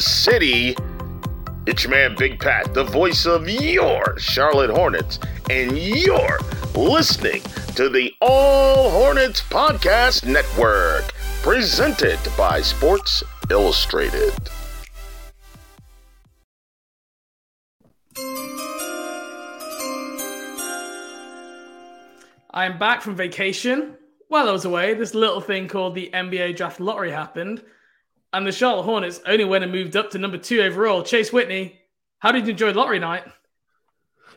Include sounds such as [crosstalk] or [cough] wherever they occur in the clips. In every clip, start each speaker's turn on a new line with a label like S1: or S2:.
S1: city. It's your man Big Pat, the voice of your Charlotte Hornets, and you're listening to the All Hornets Podcast Network, presented by Sports Illustrated.
S2: I'm back from vacation. While I was away, this little thing called the NBA Draft Lottery happened, and the Charlotte Hornets only went and moved up to number two overall. Chase Whitney, how did you enjoy lottery night?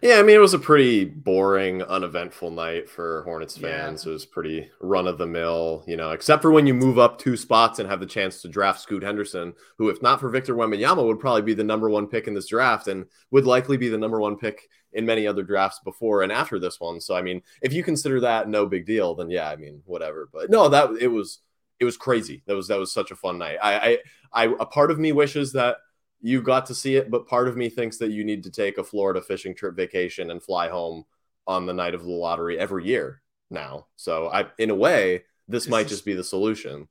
S3: Yeah, I mean, it was a pretty boring, uneventful night for Hornets fans. Yeah. It was pretty run of the mill, you know, except for when you move up two spots and have the chance to draft Scoot Henderson, who, if not for Victor Wembanyama, would probably be the number one pick in this draft and would likely be the number one pick in many other drafts before and after this one. So, I mean, if you consider that no big deal, then yeah, I mean, whatever. But no, that it was it was crazy. That was that was such a fun night. I I, I a part of me wishes that you got to see it, but part of me thinks that you need to take a Florida fishing trip vacation and fly home on the night of the lottery every year now. So I, in a way, this, this might is... just be the solution.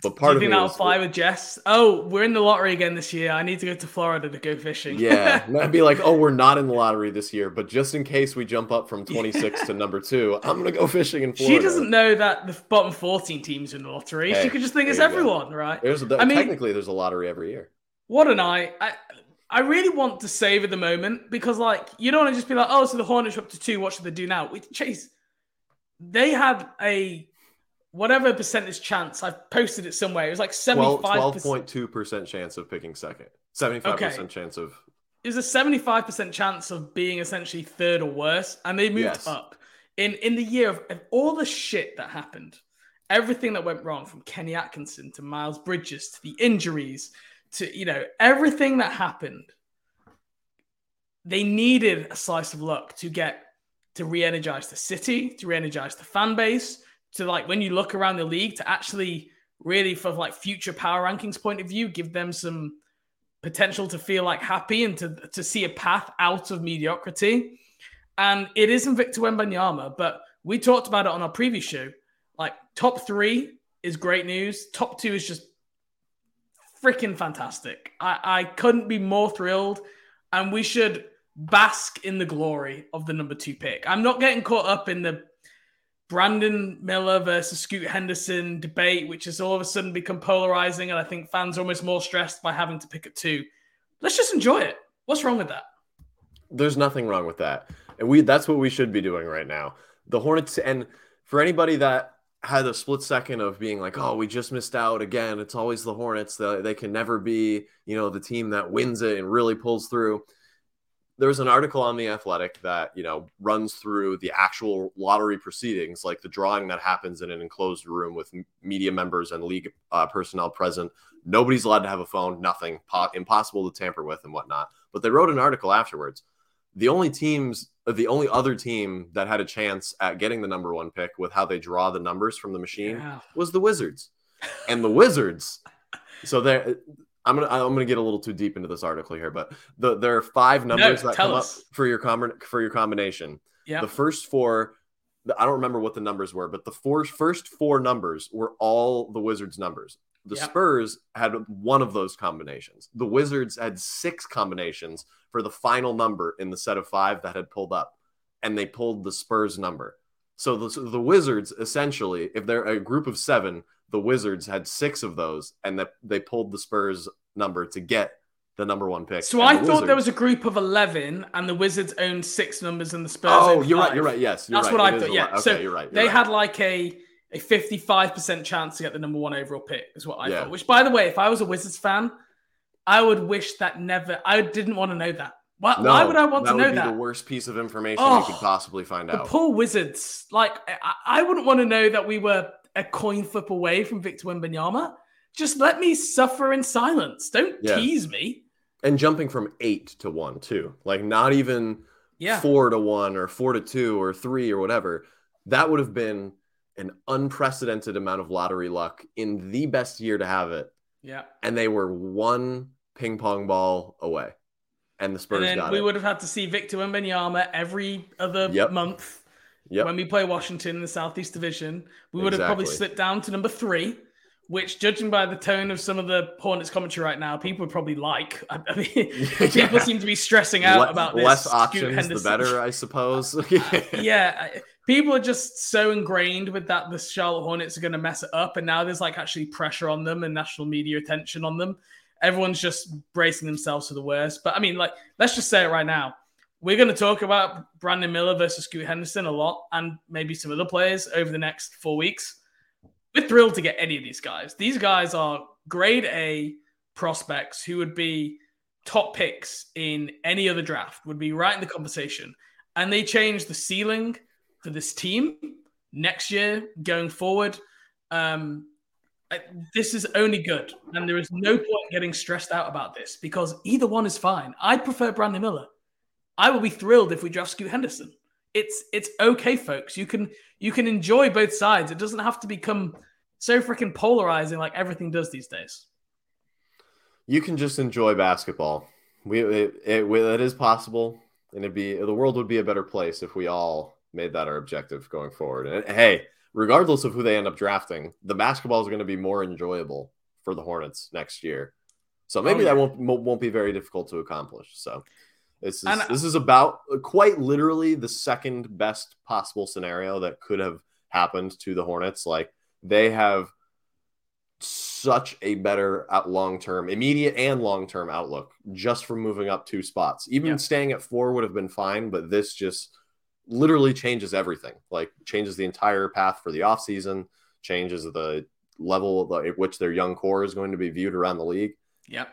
S3: But part
S2: Do you
S3: think
S2: that'll fly with Jess? Oh, we're in the lottery again this year. I need to go to Florida to go fishing.
S3: Yeah, [laughs] I'd be like, oh, we're not in the lottery this year, but just in case we jump up from 26 to number two, I'm gonna go fishing in Florida.
S2: She doesn't know that the bottom 14 teams in the lottery. Hey, she could just think it's everyone, go. right?
S3: There's a, I mean, technically there's a lottery every year.
S2: What a night! I I really want to savor the moment because, like, you don't want to just be like, oh, so the Hornets are up to two. What should they do now? We, Chase, they had a whatever percentage chance. I've posted it somewhere. It was like 75
S3: 12.2% chance of picking second, 75% okay. chance of.
S2: It was a 75% chance of being essentially third or worse. And they moved yes. up in, in the year of, of all the shit that happened, everything that went wrong from Kenny Atkinson to Miles Bridges to the injuries to you know everything that happened they needed a slice of luck to get to re-energize the city to re-energize the fan base to like when you look around the league to actually really for like future power rankings point of view give them some potential to feel like happy and to to see a path out of mediocrity and it isn't Victor Wembanyama but we talked about it on our previous show like top 3 is great news top 2 is just freaking fantastic. I, I couldn't be more thrilled, and we should bask in the glory of the number two pick. I'm not getting caught up in the Brandon Miller versus Scoot Henderson debate, which has all of a sudden become polarizing, and I think fans are almost more stressed by having to pick at two. Let's just enjoy it. What's wrong with that?
S3: There's nothing wrong with that. And we that's what we should be doing right now. The Hornets and for anybody that had a split second of being like, oh, we just missed out again. It's always the Hornets. The, they can never be, you know, the team that wins it and really pulls through. There's an article on the Athletic that you know runs through the actual lottery proceedings, like the drawing that happens in an enclosed room with media members and league uh, personnel present. Nobody's allowed to have a phone. Nothing po- impossible to tamper with and whatnot. But they wrote an article afterwards. The only teams the only other team that had a chance at getting the number one pick with how they draw the numbers from the machine yeah. was the Wizards. And the Wizards, so there I'm gonna I'm gonna get a little too deep into this article here, but the, there are five numbers no, that come us. up for your com- for your combination. Yeah. The first four, I don't remember what the numbers were, but the four first four numbers were all the Wizards numbers. The yep. Spurs had one of those combinations. The Wizards had six combinations for the final number in the set of five that had pulled up, and they pulled the Spurs number. So the, the Wizards essentially, if they're a group of seven, the Wizards had six of those, and that they pulled the Spurs number to get the number one pick.
S2: So I thought Wizards... there was a group of eleven, and the Wizards owned six numbers, and the Spurs.
S3: Oh, you're five. right. You're right. Yes,
S2: that's
S3: right.
S2: what I thought. Yeah. Okay, so you're right. You're they right. had like a a 55% chance to get the number one overall pick, is what I yeah. thought. Which, by the way, if I was a Wizards fan, I would wish that never, I didn't want to know that. Why, no, why would I want to know that?
S3: That would be the worst piece of information oh, you could possibly find out.
S2: poor Wizards. Like, I, I, wouldn't want to know that we were a coin flip away from Victor Wembanyama. Just let me suffer in silence. Don't yeah. tease me.
S3: And jumping from eight to one, too. Like, not even yeah. four to one or four to two or three or whatever. That would have been an unprecedented amount of lottery luck in the best year to have it.
S2: Yeah.
S3: And they were one ping pong ball away. And the Spurs and then
S2: we
S3: it.
S2: would have had to see Victor Wembanyama every other yep. month yep. when we play Washington in the Southeast Division. We would exactly. have probably slipped down to number three. which, judging by the tone of some of the Hornets commentary right now, people would probably like. [laughs] I mean, [laughs] yeah. people seem to be stressing out about this.
S3: Less options, the better, I suppose. [laughs]
S2: yeah, people are just so ingrained with that the Charlotte Hornets are going to mess it up, and now there's like actually pressure on them and national media attention on them. Everyone's just bracing themselves for the worst. But I mean, like, let's just say it right now. We're going to talk about Brandon Miller versus Scoot Henderson a lot, and maybe some other players over the next four weeks we're thrilled to get any of these guys. These guys are grade A prospects who would be top picks in any other draft, would be right in the conversation. And they change the ceiling for this team next year going forward. Um, this is only good. And there is no point getting stressed out about this because either one is fine. I prefer Brandon Miller. I will be thrilled if we draft Scoot Henderson. It's it's okay, folks. You can you can enjoy both sides. It doesn't have to become so freaking polarizing like everything does these days.
S3: You can just enjoy basketball. We it, it, it is possible, and it'd be the world would be a better place if we all made that our objective going forward. And hey, regardless of who they end up drafting, the basketball is going to be more enjoyable for the Hornets next year. So maybe oh, yeah. that won't won't be very difficult to accomplish. So this is and, uh, this is about quite literally the second best possible scenario that could have happened to the Hornets. Like they have such a better uh, at long term, immediate and long term outlook just from moving up two spots. Even yeah. staying at four would have been fine, but this just literally changes everything. Like changes the entire path for the offseason, changes the level at which their young core is going to be viewed around the league.
S2: Yep.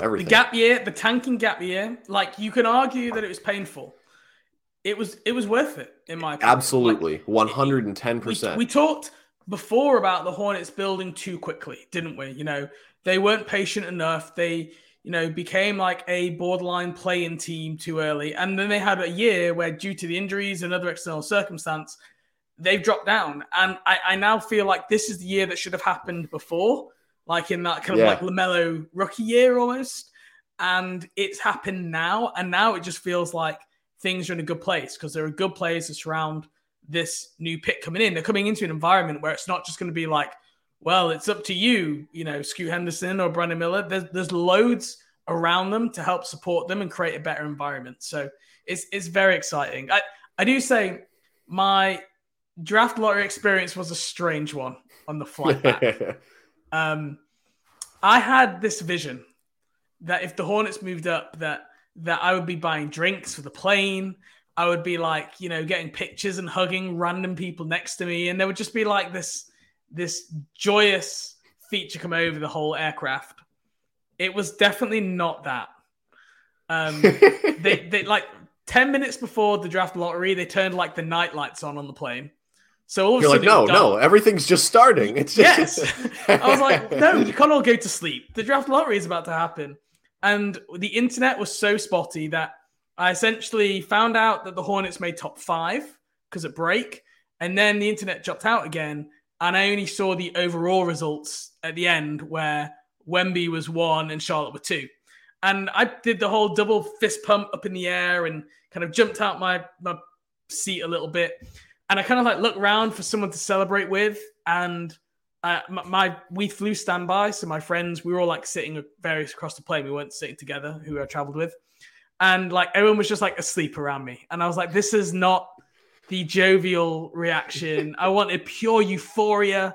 S3: Everything.
S2: The gap year, the tanking gap year, like you can argue that it was painful. It was it was worth it in my opinion.
S3: Absolutely. And ten percent.
S2: We talked before about the Hornets building too quickly, didn't we? You know, they weren't patient enough. They, you know, became like a borderline playing team too early. And then they had a year where, due to the injuries and other external circumstance, they've dropped down. And I, I now feel like this is the year that should have happened before, like in that kind of yeah. like LaMelo rookie year almost. And it's happened now. And now it just feels like things are in a good place because there are good players to surround this new pick coming in. They're coming into an environment where it's not just going to be like, well, it's up to you, you know, Scoot Henderson or Brandon Miller. There's there's loads around them to help support them and create a better environment. So it's it's very exciting. I, I do say my draft lottery experience was a strange one on the flight back. [laughs] um, I had this vision that if the Hornets moved up, that that I would be buying drinks for the plane. I would be like, you know, getting pictures and hugging random people next to me, and there would just be like this this joyous feature come over the whole aircraft. It was definitely not that. Um, [laughs] they they like ten minutes before the draft lottery, they turned like the night lights on on the plane. So all of
S3: You're like, no, no, everything's just starting. It's
S2: just... yes. I was like, no, you can't all go to sleep. The draft lottery is about to happen, and the internet was so spotty that I essentially found out that the Hornets made top five because of break, and then the internet dropped out again, and I only saw the overall results at the end where Wemby was one and Charlotte were two. And I did the whole double fist pump up in the air and kind of jumped out my, my seat a little bit. And I kind of like looked around for someone to celebrate with. And uh, my, my, we flew standby. So my friends, we were all like sitting various across the plane. We weren't sitting together, who I traveled with and like everyone was just like asleep around me and i was like this is not the jovial reaction i wanted pure euphoria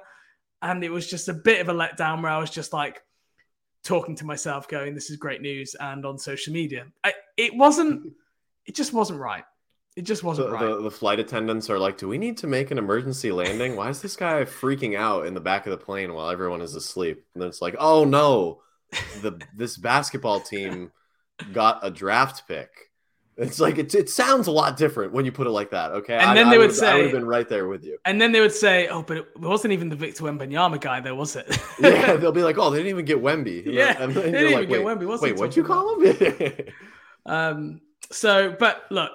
S2: and it was just a bit of a letdown where i was just like talking to myself going this is great news and on social media I, it wasn't [laughs] it just wasn't right it just wasn't
S3: the,
S2: right.
S3: The, the, flight attendants are like, "Do we need to make an emergency landing? Why is this guy freaking out in the back of the plane while everyone is asleep?" And then it's like, "Oh no, the this basketball team got a draft pick. It's like it, it sounds a lot different when you put it like that. Okay,
S2: and then they I would, say,
S3: "I would have been right there with you."
S2: And then they would say, "Oh, but it wasn't even the Victor Wembanyama guy, though, was it?" [laughs]
S3: yeah, [laughs] they'll be like, "Oh, they didn't even get Wemby."
S2: Yeah, they didn't even like, get Wemby. What's
S3: wait, what'd you call him? [laughs]
S2: um. So, but look,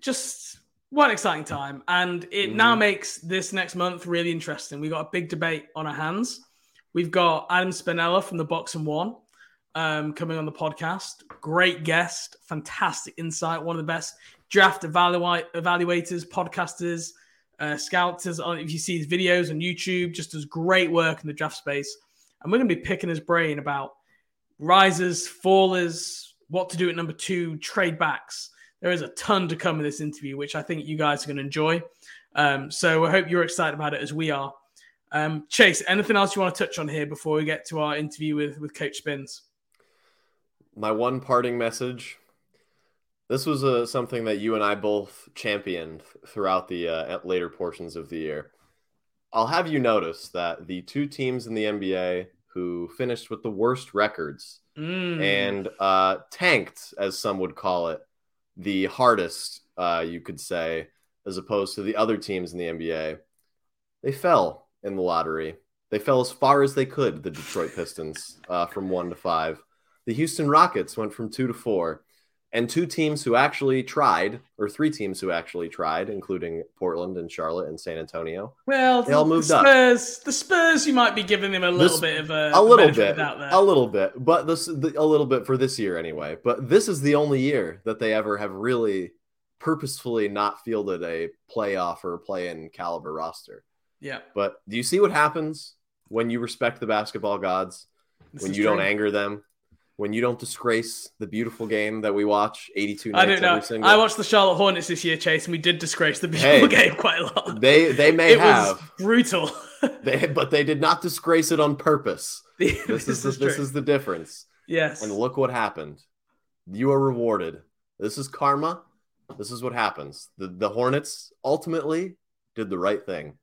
S2: just one exciting time, and it mm. now makes this next month really interesting. We got a big debate on our hands. We've got Adam Spinella from the Box and One um, coming on the podcast. Great guest, fantastic insight, one of the best draft evaluate, evaluators, podcasters uh, scouts. If you see his videos on YouTube, just does great work in the draft space. And we're going to be picking his brain about risers, fallers, what to do at number two, trade backs. There is a ton to come in this interview, which I think you guys are going to enjoy. Um, so I hope you're excited about it as we are. Um, Chase, anything else you want to touch on here before we get to our interview with with Coach Spins?
S3: My one parting message. This was uh, something that you and I both championed throughout the uh, later portions of the year. I'll have you notice that the two teams in the NBA who finished with the worst records mm. and uh, tanked, as some would call it, the hardest, uh, you could say, as opposed to the other teams in the NBA, they fell in the lottery. They fell as far as they could, the Detroit Pistons, uh, from one to five. The Houston Rockets went from two to four. And two teams who actually tried, or three teams who actually tried, including Portland and Charlotte and San Antonio.
S2: Well, they all moved the Spurs, up. The Spurs, you might be giving them a little this, bit of a, a little bit,
S3: a little bit, but this the, a little bit for this year anyway. But this is the only year that they ever have really purposefully not fielded a playoff or play-in caliber roster.
S2: Yeah.
S3: But do you see what happens when you respect the basketball gods? This when you true. don't anger them, when you don't disgrace the beautiful game that we watch 82
S2: I don't know. Single... I watched the Charlotte Hornets this year, Chase, and we did disgrace the beautiful hey, [laughs] game quite a lot.
S3: They they may
S2: it
S3: have
S2: was brutal. [laughs]
S3: they but they did not disgrace it on purpose. [laughs] this, this, is, is this is the difference.
S2: Yes.
S3: And look what happened. You are rewarded. This is karma. This is what happens. The the Hornets ultimately did the right thing.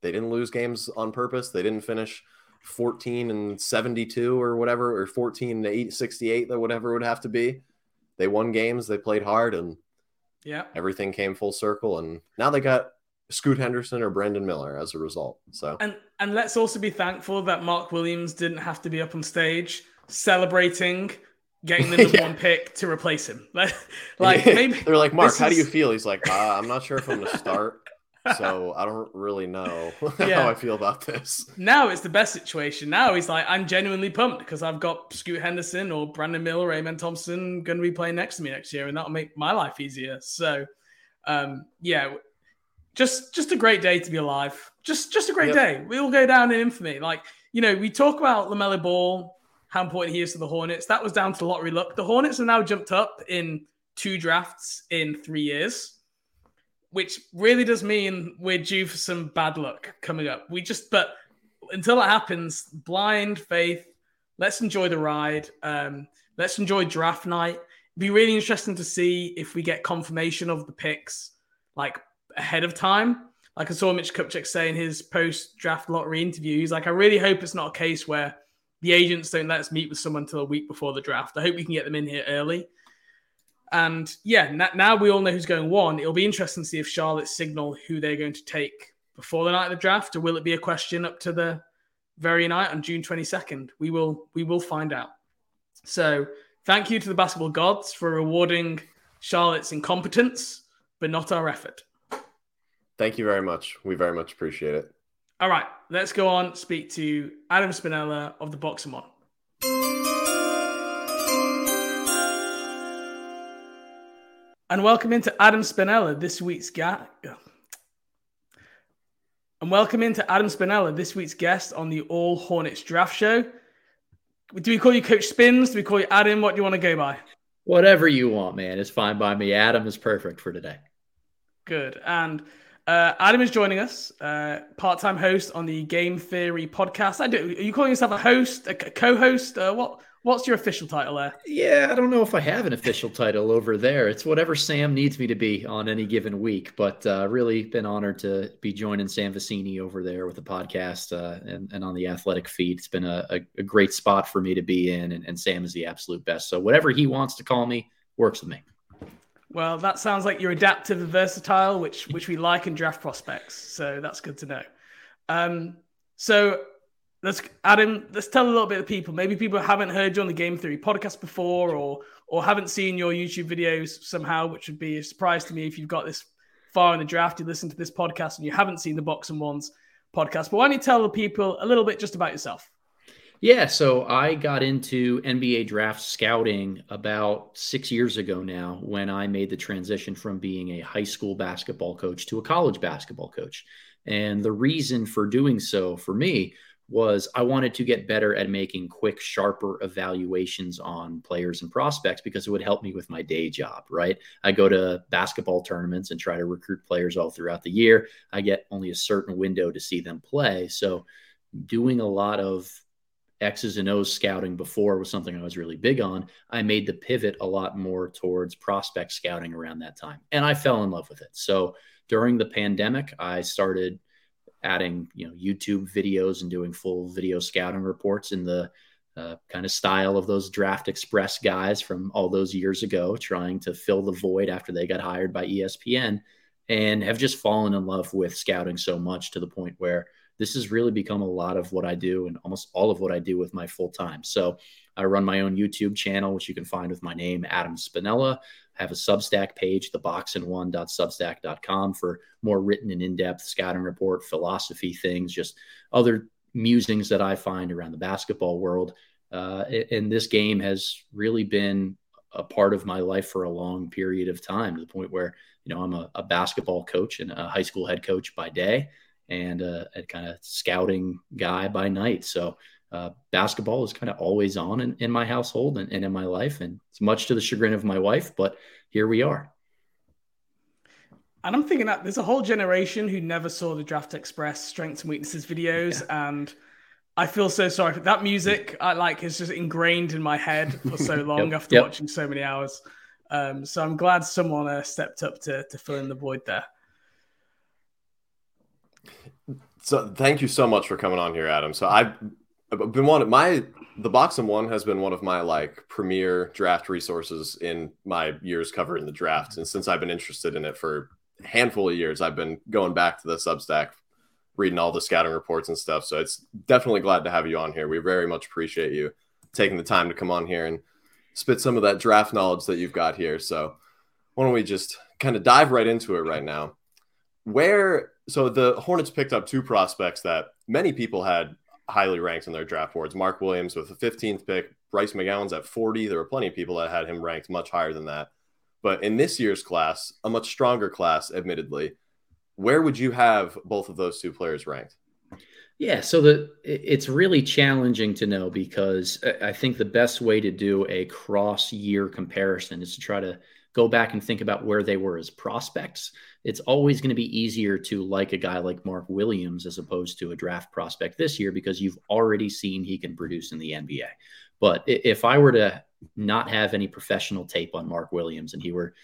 S3: They didn't lose games on purpose. They didn't finish 14 and 72 or whatever, or 14 to 8, 68, or whatever it would have to be. They won games. They played hard, and
S2: yeah,
S3: everything came full circle. And now they got Scoot Henderson or Brandon Miller as a result. So
S2: and and let's also be thankful that Mark Williams didn't have to be up on stage celebrating getting the [laughs] number yeah. one pick to replace him. [laughs] [laughs] like maybe
S3: they're like, Mark, how is... do you feel? He's like, uh, I'm not sure if I'm to start so I don't really know [laughs] [laughs] yeah. how I feel about this.
S2: Now it's the best situation. Now he's like, I'm genuinely pumped because I've got Scoot Henderson or Brandon Miller, or Amen Thompson going to be playing next to me next year, and that'll make my life easier. So, um, yeah, just just a great day to be alive. Just just a great yep. day. We will go down in infamy. Like you know, we talk about LaMelo Ball, how important he is to the Hornets. That was down to lottery luck. The Hornets have now jumped up in two drafts in three years which really does mean we're due for some bad luck coming up. We just, but until it happens, blind faith. Let's enjoy the ride. Um, let's enjoy draft night. It'd be really interesting to see if we get confirmation of the picks like ahead of time. Like I saw Mitch Kupchak say in his post draft lottery interview, he's like, I really hope it's not a case where the agents don't let us meet with someone until a week before the draft. I hope we can get them in here early and yeah, now we all know who's going one. It'll be interesting to see if Charlotte signal who they're going to take before the night of the draft, or will it be a question up to the very night on June 22nd? We will we will find out. So thank you to the basketball gods for rewarding Charlotte's incompetence, but not our effort.
S3: Thank you very much. We very much appreciate it.
S2: All right, let's go on speak to Adam Spinella of the Box and One. And welcome into Adam Spinella, this week's guest. And welcome into Adam Spinella, this week's guest on the All Hornets Draft Show. Do we call you Coach Spins? Do we call you Adam? What do you want to go by?
S4: Whatever you want, man. It's fine by me. Adam is perfect for today.
S2: Good. And uh, Adam is joining us, uh, part-time host on the Game Theory podcast. I do. Are you calling yourself a host, a co-host? Uh, what What's your official title there?
S4: Yeah, I don't know if I have an official title over there. It's whatever Sam needs me to be on any given week. But uh, really been honored to be joining Sam Vecenie over there with the podcast uh, and, and on the athletic feed. It's been a, a, a great spot for me to be in, and, and Sam is the absolute best. So whatever he wants to call me works with me.
S2: Well, that sounds like you're adaptive and versatile, which which we like in draft prospects. So that's good to know. Um, so let's Adam, let's tell a little bit of people. Maybe people haven't heard you on the Game Theory podcast before, or or haven't seen your YouTube videos somehow, which would be a surprise to me if you've got this far in the draft. You listen to this podcast and you haven't seen the Box and Ones podcast. But why don't you tell the people a little bit just about yourself?
S4: Yeah, so I got into NBA draft scouting about six years ago now when I made the transition from being a high school basketball coach to a college basketball coach. And the reason for doing so for me was I wanted to get better at making quick, sharper evaluations on players and prospects because it would help me with my day job, right? I go to basketball tournaments and try to recruit players all throughout the year. I get only a certain window to see them play. So, doing a lot of X's and O's scouting before was something I was really big on. I made the pivot a lot more towards prospect scouting around that time, and I fell in love with it. So, during the pandemic, I started adding you know YouTube videos and doing full video scouting reports in the uh, kind of style of those draft express guys from all those years ago, trying to fill the void after they got hired by ESPN, and have just fallen in love with scouting so much to the point where this has really become a lot of what I do and almost all of what I do with my full time. So I run my own YouTube channel, which you can find with my name, Adam Spinella have a Substack page, theboxandone.substack.com for more written and in-depth scouting report, philosophy things, just other musings that I find around the basketball world. Uh, and this game has really been a part of my life for a long period of time to the point where, you know, I'm a, a basketball coach and a high school head coach by day and a, a kind of scouting guy by night. So uh, basketball is kind of always on in, in my household and, and, in my life. And it's much to the chagrin of my wife, but here we are.
S2: And I'm thinking that there's a whole generation who never saw the Draft Express strengths and weaknesses videos. Yeah. And I feel so sorry for that music. I like is just ingrained in my head for so [laughs] long yep. after yep. watching so many hours. Um, so I'm glad someone uh, stepped up to, to fill in the void there.
S3: So thank you so much for coming on here, Adam. So I've been one of my the box and one has been one of my like premier draft resources in my years covering the draft. And since i've been interested in it for a handful of years i've been going back to the substack reading all the scouting reports and stuff. So it's definitely glad to have you on here. We very much appreciate you taking the time to come on here and spit some of that draft knowledge that you've got here. So why don't we just kind of dive right into it right now? Where so the hornets picked up two prospects that many people had highly ranked in their draft boards. Mark Williams with the 15th pick, Bryce McGowens at 40. There were plenty of people that had him ranked much higher than that. But in this year's class, a much stronger class, admittedly, where would you have both of those two players ranked?
S4: Yeah, so the it's really challenging to know because I think the best way to do a cross year comparison is to try to go back and think about where they were as prospects, it's always going to be easier to like a guy like Mark Williams as opposed to a draft prospect this year because you've already seen he can produce in the NBA. But if I were to not have any professional tape on Mark Williams and he were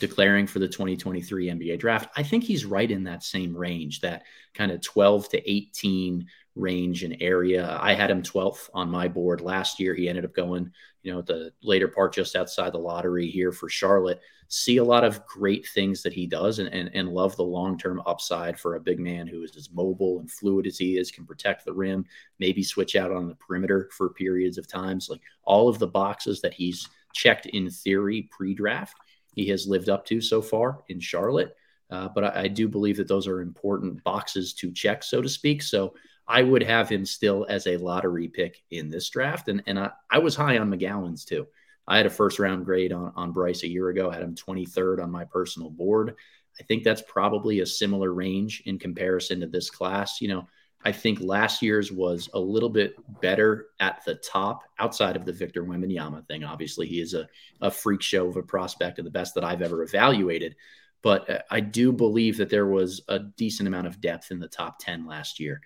S4: declaring for the 2023 NBA draft, I think he's right in that same range, that kind of 12 to 18 range and area. I had him 12th on my board last year. He ended up going, you know, at the later part just outside the lottery here for Charlotte. See a lot of great things that he does and, and, and love the long term upside for a big man who is as mobile and fluid as he is, can protect the rim, maybe switch out on the perimeter for periods of times. Like all of the boxes that he's checked in theory pre draft, he has lived up to so far in Charlotte. Uh, but I, I do believe that those are important boxes to check, so to speak. So I would have him still as a lottery pick in this draft. And, and I, I was high on McGowens too. I had a first round grade on, on Bryce a year ago, I had him 23rd on my personal board. I think that's probably a similar range in comparison to this class. You know, I think last year's was a little bit better at the top outside of the Victor Wembanyama thing. Obviously, he is a, a freak show of a prospect and the best that I've ever evaluated. But uh, I do believe that there was a decent amount of depth in the top 10 last year.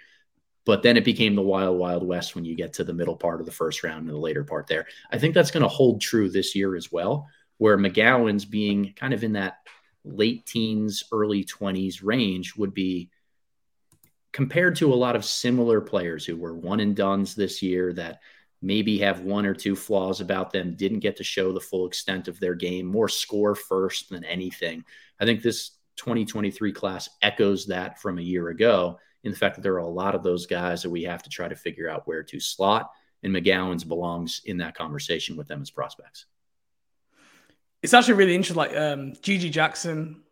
S4: But then it became the wild, wild west when you get to the middle part of the first round and the later part there. I think that's going to hold true this year as well, where McGowens being kind of in that late teens, early 20s range would be compared to a lot of similar players who were one and duns this year that maybe have one or two flaws about them, didn't get to show the full extent of their game, more score first than anything. I think this 2023 class echoes that from a year ago in the fact that there are a lot of those guys that we have to try to figure out where to slot. And McGowens belongs in that conversation with them as prospects.
S2: It's actually really interesting. Like um, GG Jackson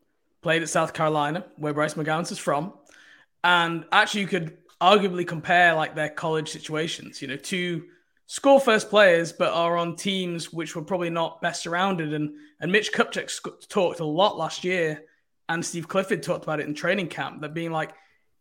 S2: played at South Carolina, where Bryce McGowens is from. And actually, you could arguably compare like their college situations. You know, two score first players, but are on teams which were probably not best surrounded. And and Mitch Kupchak talked a lot last year, and Steve Clifford talked about it in training camp. That being like,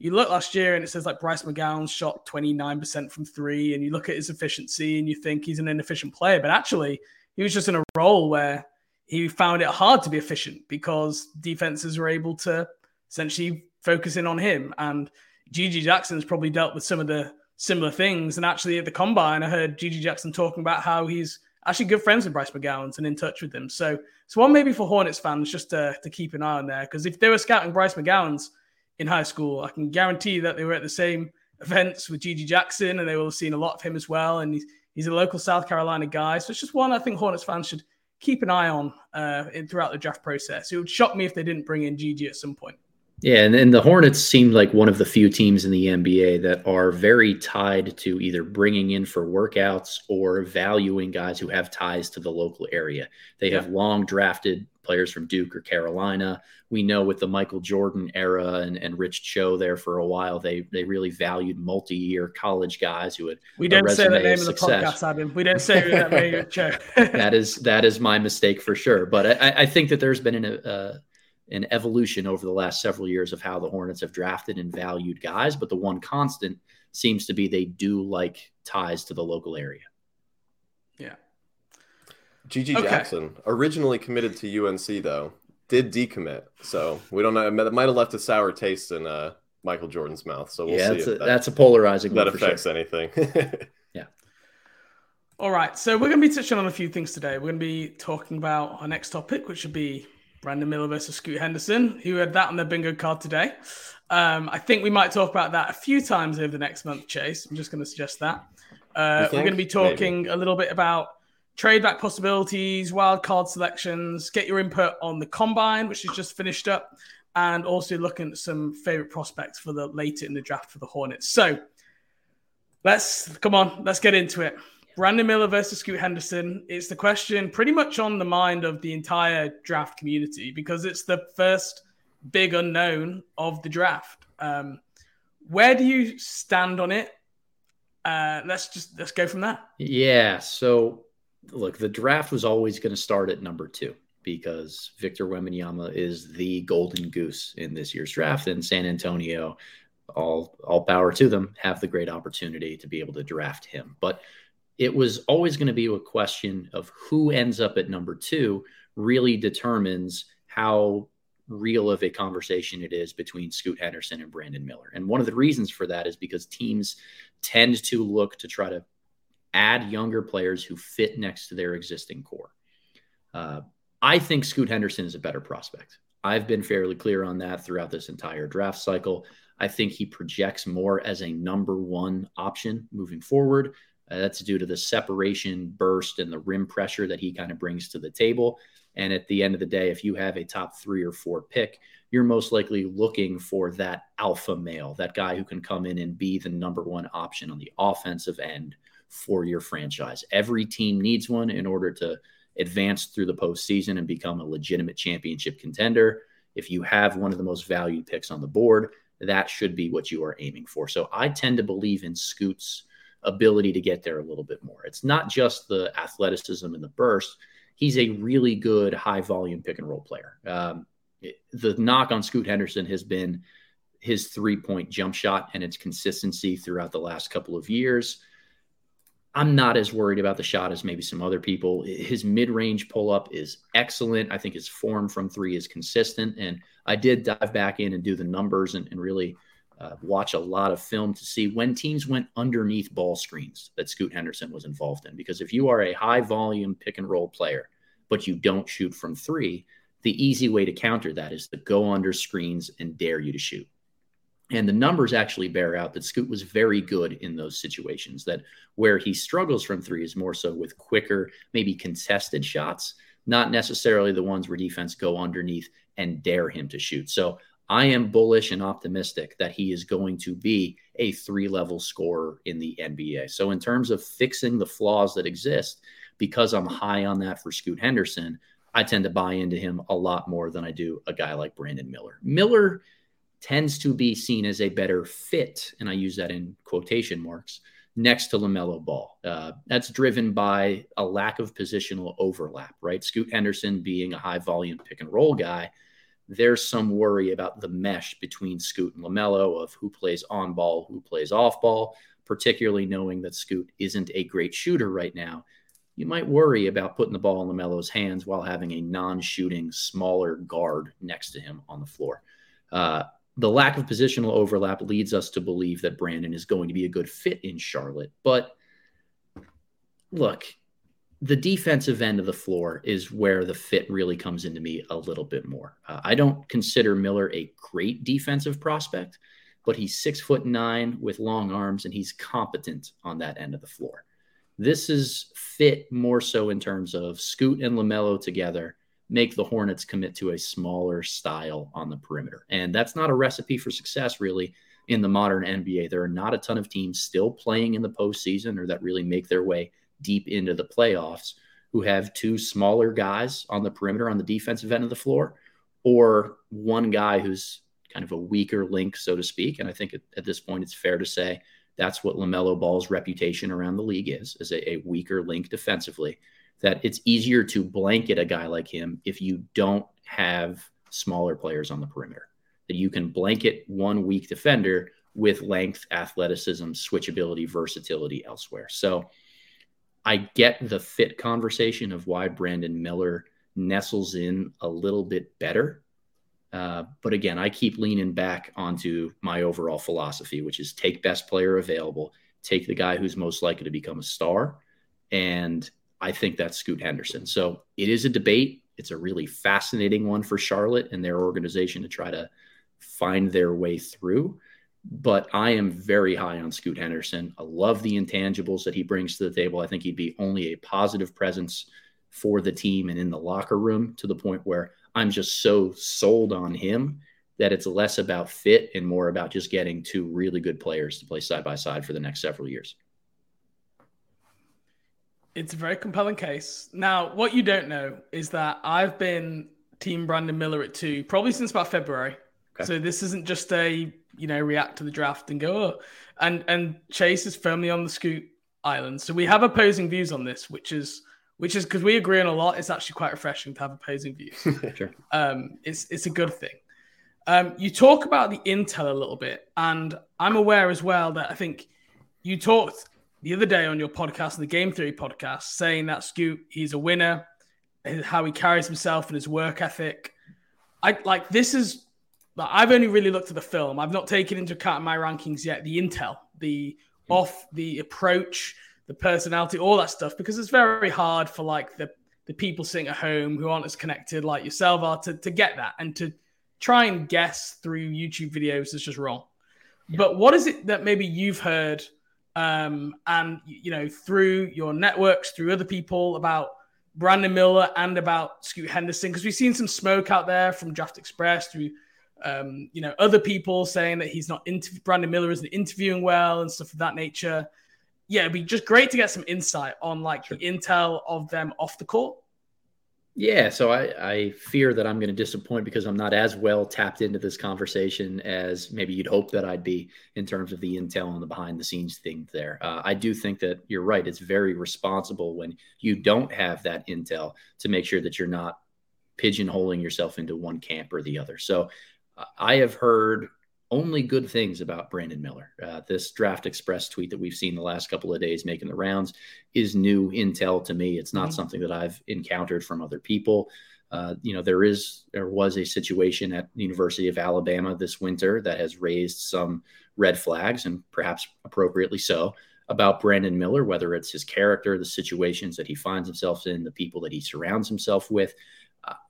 S2: you look last year and it says like Bryce McGowan shot 29% from three, and you look at his efficiency and you think he's an inefficient player, but actually he was just in a role where he found it hard to be efficient because defenses were able to essentially focus in on him. And GG Jackson's probably dealt with some of the similar things. And actually, at the combine, I heard GG Jackson talking about how he's actually good friends with Bryce McGowens and in touch with him. So, so one maybe for Hornets fans just to, to keep an eye on there because if they were scouting Bryce McGowens in high school, I can guarantee that they were at the same events with GG Jackson and they will have seen a lot of him as well. And he's, he's a local South Carolina guy, so it's just one I think Hornets fans should keep an eye on uh, in, throughout the draft process. It would shock me if they didn't bring in GG at some point.
S4: Yeah, and, and the Hornets seemed like one of the few teams in the NBA that are very tied to either bringing in for workouts or valuing guys who have ties to the local area. They yeah. have long drafted players from Duke or Carolina. We know with the Michael Jordan era and, and Rich Cho there for a while, they they really valued multi-year college guys who had
S2: we didn't say the name of, the podcast, Adam. We didn't say that name [laughs] Cho.
S4: that is that is my mistake for sure. But I, I think that there's been an uh, an evolution over the last several years of how the Hornets have drafted and valued guys. But the one constant seems to be they do like ties to the local area.
S2: Yeah.
S3: GG okay. Jackson, originally committed to UNC though, did decommit. So we don't know. It might have left a sour taste in uh, Michael Jordan's mouth. So we'll
S4: yeah,
S3: see.
S4: That's, a, that, that's a polarizing.
S3: That affects sure. anything. [laughs]
S4: yeah.
S2: All right. So we're going to be touching on a few things today. We're going to be talking about our next topic, which should be Brandon Miller versus Scoot Henderson, who had that on their bingo card today. Um, I think we might talk about that a few times over the next month, Chase. I'm just going to suggest that. Uh, we're going to be talking Maybe. a little bit about trade back possibilities, wild card selections, get your input on the combine, which is just finished up, and also looking at some favorite prospects for the later in the draft for the Hornets. So let's come on, let's get into it. Brandon Miller versus Scoot Henderson. It's the question pretty much on the mind of the entire draft community because it's the first big unknown of the draft. Um, where do you stand on it? Uh, let's just let's go from there.
S4: Yeah. So look, the draft was always going to start at number two because Victor Wembanyama is the golden goose in this year's draft, and San Antonio, all all power to them, have the great opportunity to be able to draft him. But it was always going to be a question of who ends up at number two really determines how real of a conversation it is between Scoot Henderson and Brandon Miller. And one of the reasons for that is because teams tend to look to try to add younger players who fit next to their existing core. Uh, I think Scoot Henderson is a better prospect. I've been fairly clear on that throughout this entire draft cycle. I think he projects more as a number one option moving forward. Uh, that's due to the separation, burst, and the rim pressure that he kind of brings to the table. And at the end of the day, if you have a top three or four pick, you're most likely looking for that alpha male, that guy who can come in and be the number one option on the offensive end for your franchise. Every team needs one in order to advance through the postseason and become a legitimate championship contender. If you have one of the most valued picks on the board, that should be what you are aiming for. So I tend to believe in Scoot's ability to get there a little bit more. It's not just the athleticism and the burst. He's a really good high volume pick and roll player. Um, it, the knock on Scoot Henderson has been his three point jump shot and its consistency throughout the last couple of years. I'm not as worried about the shot as maybe some other people. His mid range pull up is excellent. I think his form from three is consistent. And I did dive back in and do the numbers and, and really uh, watch a lot of film to see when teams went underneath ball screens that Scoot Henderson was involved in. Because if you are a high volume pick and roll player, but you don't shoot from three, the easy way to counter that is to go under screens and dare you to shoot. And the numbers actually bear out that Scoot was very good in those situations. That where he struggles from three is more so with quicker, maybe contested shots, not necessarily the ones where defense go underneath and dare him to shoot. So I am bullish and optimistic that he is going to be a three level scorer in the NBA. So, in terms of fixing the flaws that exist, because I'm high on that for Scoot Henderson, I tend to buy into him a lot more than I do a guy like Brandon Miller. Miller tends to be seen as a better fit, and I use that in quotation marks, next to LaMelo Ball. Uh, that's driven by a lack of positional overlap, right? Scoot Henderson being a high volume pick and roll guy, there's some worry about the mesh between Scoot and LaMelo of who plays on ball, who plays off ball, particularly knowing that Scoot isn't a great shooter right now. You might worry about putting the ball in LaMelo's hands while having a non shooting, smaller guard next to him on the floor. Uh, the lack of positional overlap leads us to believe that Brandon is going to be a good fit in Charlotte. But look, the defensive end of the floor is where the fit really comes into me a little bit more. Uh, I don't consider Miller a great defensive prospect, but he's six foot nine with long arms and he's competent on that end of the floor. This is fit more so in terms of Scoot and LaMelo together make the Hornets commit to a smaller style on the perimeter. And that's not a recipe for success, really, in the modern NBA. There are not a ton of teams still playing in the postseason or that really make their way deep into the playoffs who have two smaller guys on the perimeter on the defensive end of the floor or one guy who's kind of a weaker link, so to speak. And I think at, at this point, it's fair to say that's what LaMelo Ball's reputation around the league is, is a, a weaker link defensively that it's easier to blanket a guy like him if you don't have smaller players on the perimeter. That you can blanket one weak defender with length, athleticism, switchability, versatility elsewhere. So I get the fit conversation of why Brandon Miller nestles in a little bit better. Uh, but again, I keep leaning back onto my overall philosophy, which is take best player available, take the guy who's most likely to become a star, and I think that's Scoot Henderson. So it is a debate. It's a really fascinating one for Charlotte and their organization to try to find their way through. But I am very high on Scoot Henderson. I love the intangibles that he brings to the table. I think he'd be only a positive presence for the team and in the locker room to the point where I'm just so sold on him that it's less about fit and more about just getting two really good players to play side by side for the next several years.
S2: It's a very compelling case. Now, what you don't know is that I've been Team Brandon Miller at two probably since about February. Okay. So this isn't just a you know react to the draft and go oh. and and Chase is firmly on the scoot island. So we have opposing views on this, which is which is because we agree on a lot. It's actually quite refreshing to have opposing views. [laughs] sure. Um, it's it's a good thing. Um, you talk about the intel a little bit, and I'm aware as well that I think you talked the other day on your podcast, the Game Theory podcast, saying that Scoot, he's a winner, how he carries himself and his work ethic. I like this is. I've only really looked at the film. I've not taken into account in my rankings yet the intel, the off, the approach, the personality, all that stuff, because it's very hard for like the the people sitting at home who aren't as connected like yourself are to, to get that and to try and guess through YouTube videos is just wrong. Yeah. But what is it that maybe you've heard um, and you know through your networks, through other people about Brandon Miller and about Scoot Henderson because we've seen some smoke out there from Draft Express through um, you know other people saying that he's not inter- Brandon Miller isn't interviewing well and stuff of that nature. Yeah, it'd be just great to get some insight on like the intel of them off the court
S4: yeah, so I, I fear that I'm going to disappoint because I'm not as well tapped into this conversation as maybe you'd hope that I'd be in terms of the intel and the behind the scenes thing there. Uh, I do think that you're right. It's very responsible when you don't have that intel to make sure that you're not pigeonholing yourself into one camp or the other. So I have heard only good things about Brandon Miller. Uh, this Draft Express tweet that we've seen the last couple of days making the rounds is new intel to me. It's not mm-hmm. something that I've encountered from other people. Uh, you know, there is there was a situation at the University of Alabama this winter that has raised some red flags, and perhaps appropriately so, about Brandon Miller, whether it's his character, the situations that he finds himself in, the people that he surrounds himself with.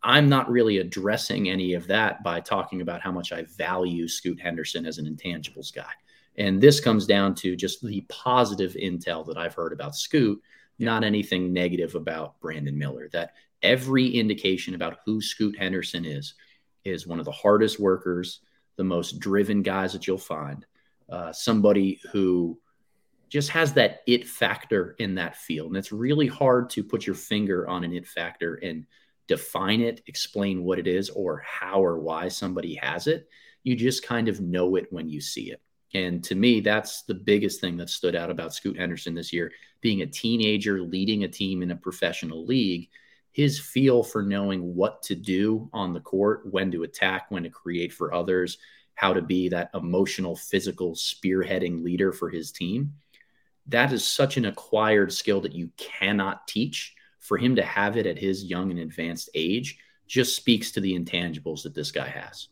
S4: I'm not really addressing any of that by talking about how much I value Scoot Henderson as an intangibles guy. And this comes down to just the positive intel that I've heard about Scoot, not anything negative about Brandon Miller. That every indication about who Scoot Henderson is is one of the hardest workers, the most driven guys that you'll find, uh, somebody who just has that it factor in that field. And it's really hard to put your finger on an it factor and define it, explain what it is, or how or why somebody has it. You just kind of know it when you see it. And to me, that's the biggest thing that stood out about Scoot Henderson this year. Being a teenager, leading a team in a professional league, his feel for knowing what to do on the court, when to attack, when to create for others, how to be that emotional, physical, spearheading leader for his team. That is such an acquired skill that you cannot teach. For him to have it at his young and advanced age just speaks to the intangibles that this guy has.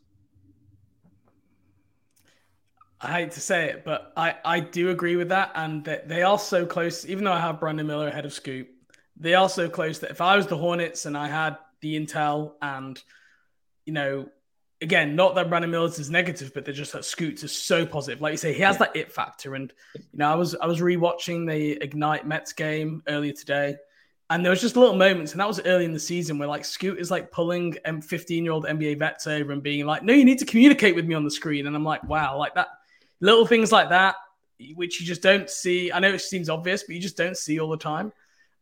S2: I hate to say it, but I, I do agree with that. And that they are so close, even though I have Brandon Miller ahead of Scoot, they are so close that if I was the Hornets and I had the intel and, you know, again, not that Brandon Miller's is negative, but they're just that Scoots is so positive. Like you say, he has that it factor. And, you know, I was I was rewatching the Ignite Mets game earlier today. And there was just little moments, and that was early in the season where like Scoot is like pulling 15 year old NBA vets over and being like, no, you need to communicate with me on the screen. And I'm like, wow, like that little things like that, which you just don't see. I know it seems obvious, but you just don't see all the time.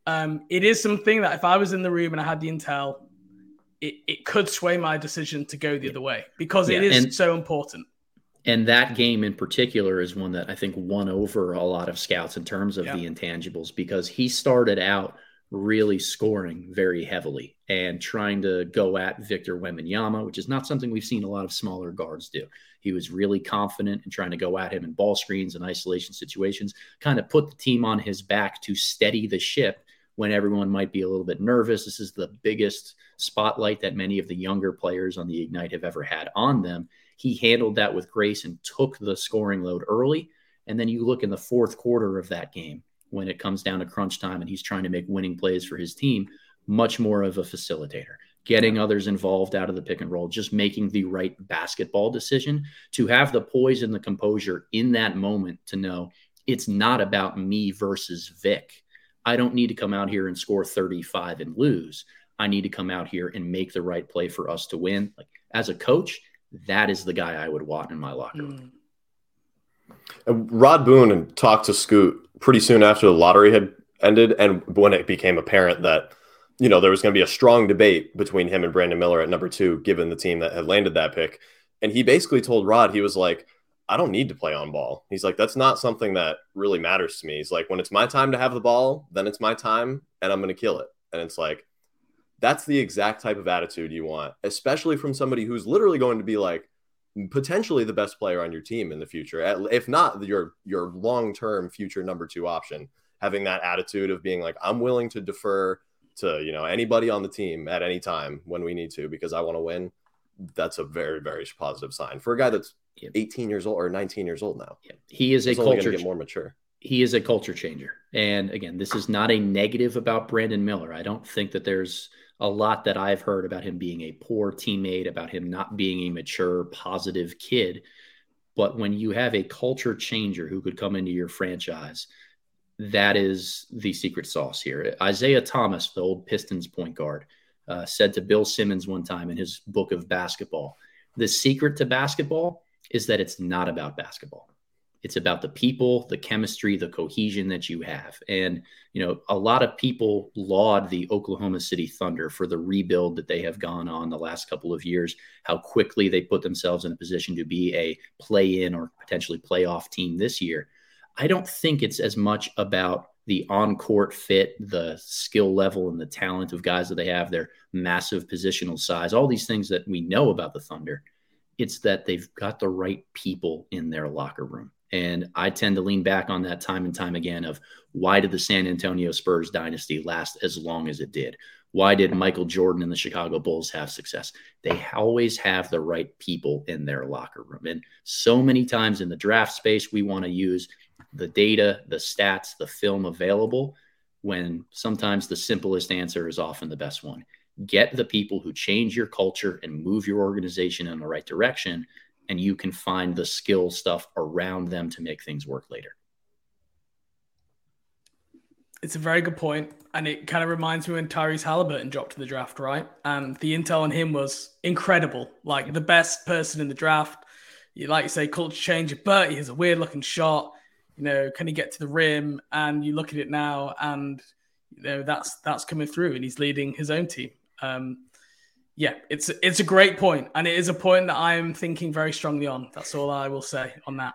S2: Um, it is something that if I was in the room and I had the intel, it, it could sway my decision to go the other way because yeah, it is and, so important.
S4: And that game in particular is one that I think won over a lot of scouts in terms of yeah. the intangibles because he started out really scoring very heavily and trying to go at Victor Wembanyama, which is not something we've seen a lot of smaller guards do. He was really confident in trying to go at him in ball screens and isolation situations, kind of put the team on his back to steady the ship when everyone might be a little bit nervous. This is the biggest spotlight that many of the younger players on the Ignite have ever had on them. He handled that with grace and took the scoring load early. And then you look in the fourth quarter of that game when it comes down to crunch time and he's trying to make winning plays for his team, much more of a facilitator getting others involved out of the pick and roll, just making the right basketball decision, to have the poise and the composure in that moment to know it's not about me versus Vic. I don't need to come out here and score 35 and lose. I need to come out here and make the right play for us to win. Like as a coach, that is the guy I would want in my locker room.
S3: Mm. Uh, Rod Boone talked to Scoot pretty soon after the lottery had ended, and when it became apparent that you know, there was going to be a strong debate between him and Brandon Miller at number two, given the team that had landed that pick. And he basically told Rod, he was like, I don't need to play on ball. He's like, that's not something that really matters to me. He's like, when it's my time to have the ball, then it's my time and I'm going to kill it. And it's like, that's the exact type of attitude you want, especially from somebody who's literally going to be like potentially the best player on your team in the future. If not your your long-term future number 2 option, having that attitude of being like I'm willing to defer to you know anybody on the team at any time when we need to because I want to win. That's a very very positive sign for a guy that's 18 years old or 19 years old now.
S4: He is a culture
S3: get more mature.
S4: He is a culture changer. And again, this is not a negative about Brandon Miller. I don't think that there's a lot that I've heard about him being a poor teammate, about him not being a mature, positive kid. But when you have a culture changer who could come into your franchise that is the secret sauce here. Isiah Thomas, the old Pistons point guard, uh, said to Bill Simmons one time in his book of basketball the secret to basketball is that it's not about basketball. It's about the people, the chemistry, the cohesion that you have. And, you know, a lot of people laud the Oklahoma City Thunder for the rebuild that they have gone on the last couple of years, how quickly they put themselves in a position to be a play in or potentially playoff team this year. I don't think it's as much about the on court fit, the skill level, and the talent of guys that they have, their massive positional size, all these things that we know about the Thunder. It's that they've got the right people in their locker room. And I tend to lean back on that time and time again of why did the San Antonio Spurs dynasty last as long as it did? Why did Michael Jordan and the Chicago Bulls have success? They always have the right people in their locker room. And so many times in the draft space, we want to use the data, the stats, the film available when sometimes the simplest answer is often the best one. Get the people who change your culture and move your organization in the right direction, and you can find the skill stuff around them to make things work later.
S2: It's a very good point, and it kind of reminds me when Tyrese Halliburton dropped to the draft, right? And the intel on him was incredible, like the best person in the draft. You like you say, culture changer, but he has a weird looking shot you know, can he get to the rim? And you look at it now, and you know that's that's coming through, and he's leading his own team. Um, Yeah, it's it's a great point, and it is a point that I am thinking very strongly on. That's all I will say on that.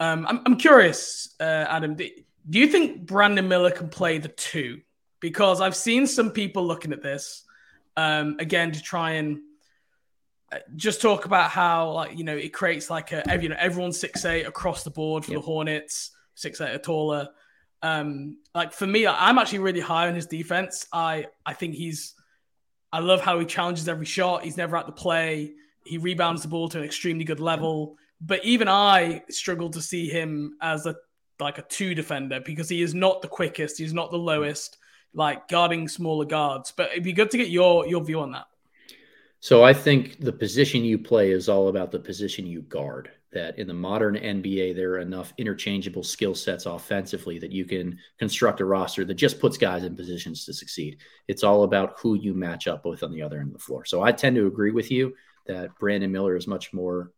S2: Um, I'm, I'm curious, uh, Adam. Do, do you think Brandon Miller can play the two? Because I've seen some people looking at this um, again to try and uh, just talk about how like you know it creates like a you know everyone's six eight across the board for yep. the Hornets, six eight or taller. Um, like for me, I'm actually really high on his defense. I I think he's I love how he challenges every shot. He's never at the play. He rebounds the ball to an extremely good level. But even I struggle to see him as a like a two defender because he is not the quickest. He's not the lowest, like guarding smaller guards. But it'd be good to get your your view on that.
S4: So I think the position you play is all about the position you guard. That in the modern NBA, there are enough interchangeable skill sets offensively that you can construct a roster that just puts guys in positions to succeed. It's all about who you match up with on the other end of the floor. So I tend to agree with you that Brandon Miller is much more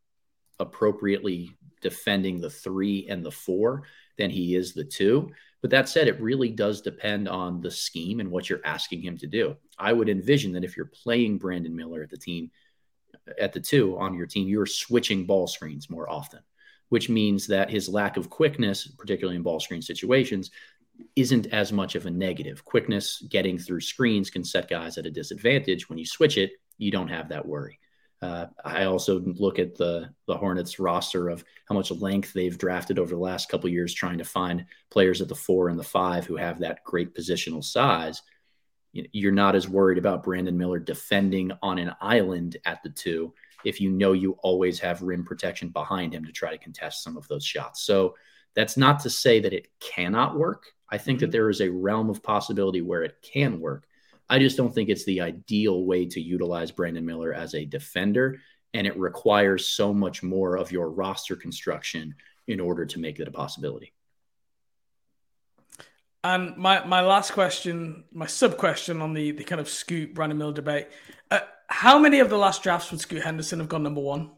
S4: appropriately defending the three and the four than he is the two. But that said, it really does depend on the scheme and what you're asking him to do. I would envision that if you're playing Brandon Miller at the team, at the two on your team, you're switching ball screens more often, which means that his lack of quickness, particularly in ball screen situations, isn't as much of a negative. Quickness getting through screens can set guys at a disadvantage. When you switch it, you don't have that worry. Uh, I also look at the the Hornets roster of how much length they've drafted over the last couple years, trying to find players at the four and the five who have that great positional size. You're not as worried about Brandon Miller defending on an island at the two if you know you always have rim protection behind him to try to contest some of those shots. So that's not to say that it cannot work. I think mm-hmm. that there is a realm of possibility where it can work. I just don't think it's the ideal way to utilize Brandon Miller as a defender. And it requires so much more of your roster construction in order to make it a possibility.
S2: And my, my last question, my sub question on the, the kind of Scoot Brandon Miller debate. Uh, how many of the last drafts would Scoot Henderson have gone number one?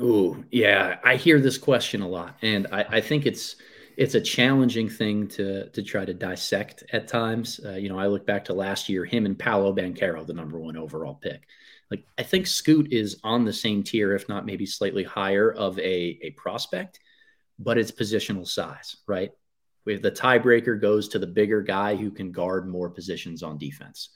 S4: Oh, yeah. I hear this question a lot. And I, I think it's it's a challenging thing to to try to dissect at times. Uh, you know, I look back to last year, him and Paolo Banchero, the number one overall pick. Like I think Scoot is on the same tier, if not maybe slightly higher, of a a prospect, but it's positional size, right? If the tiebreaker goes to the bigger guy who can guard more positions on defense.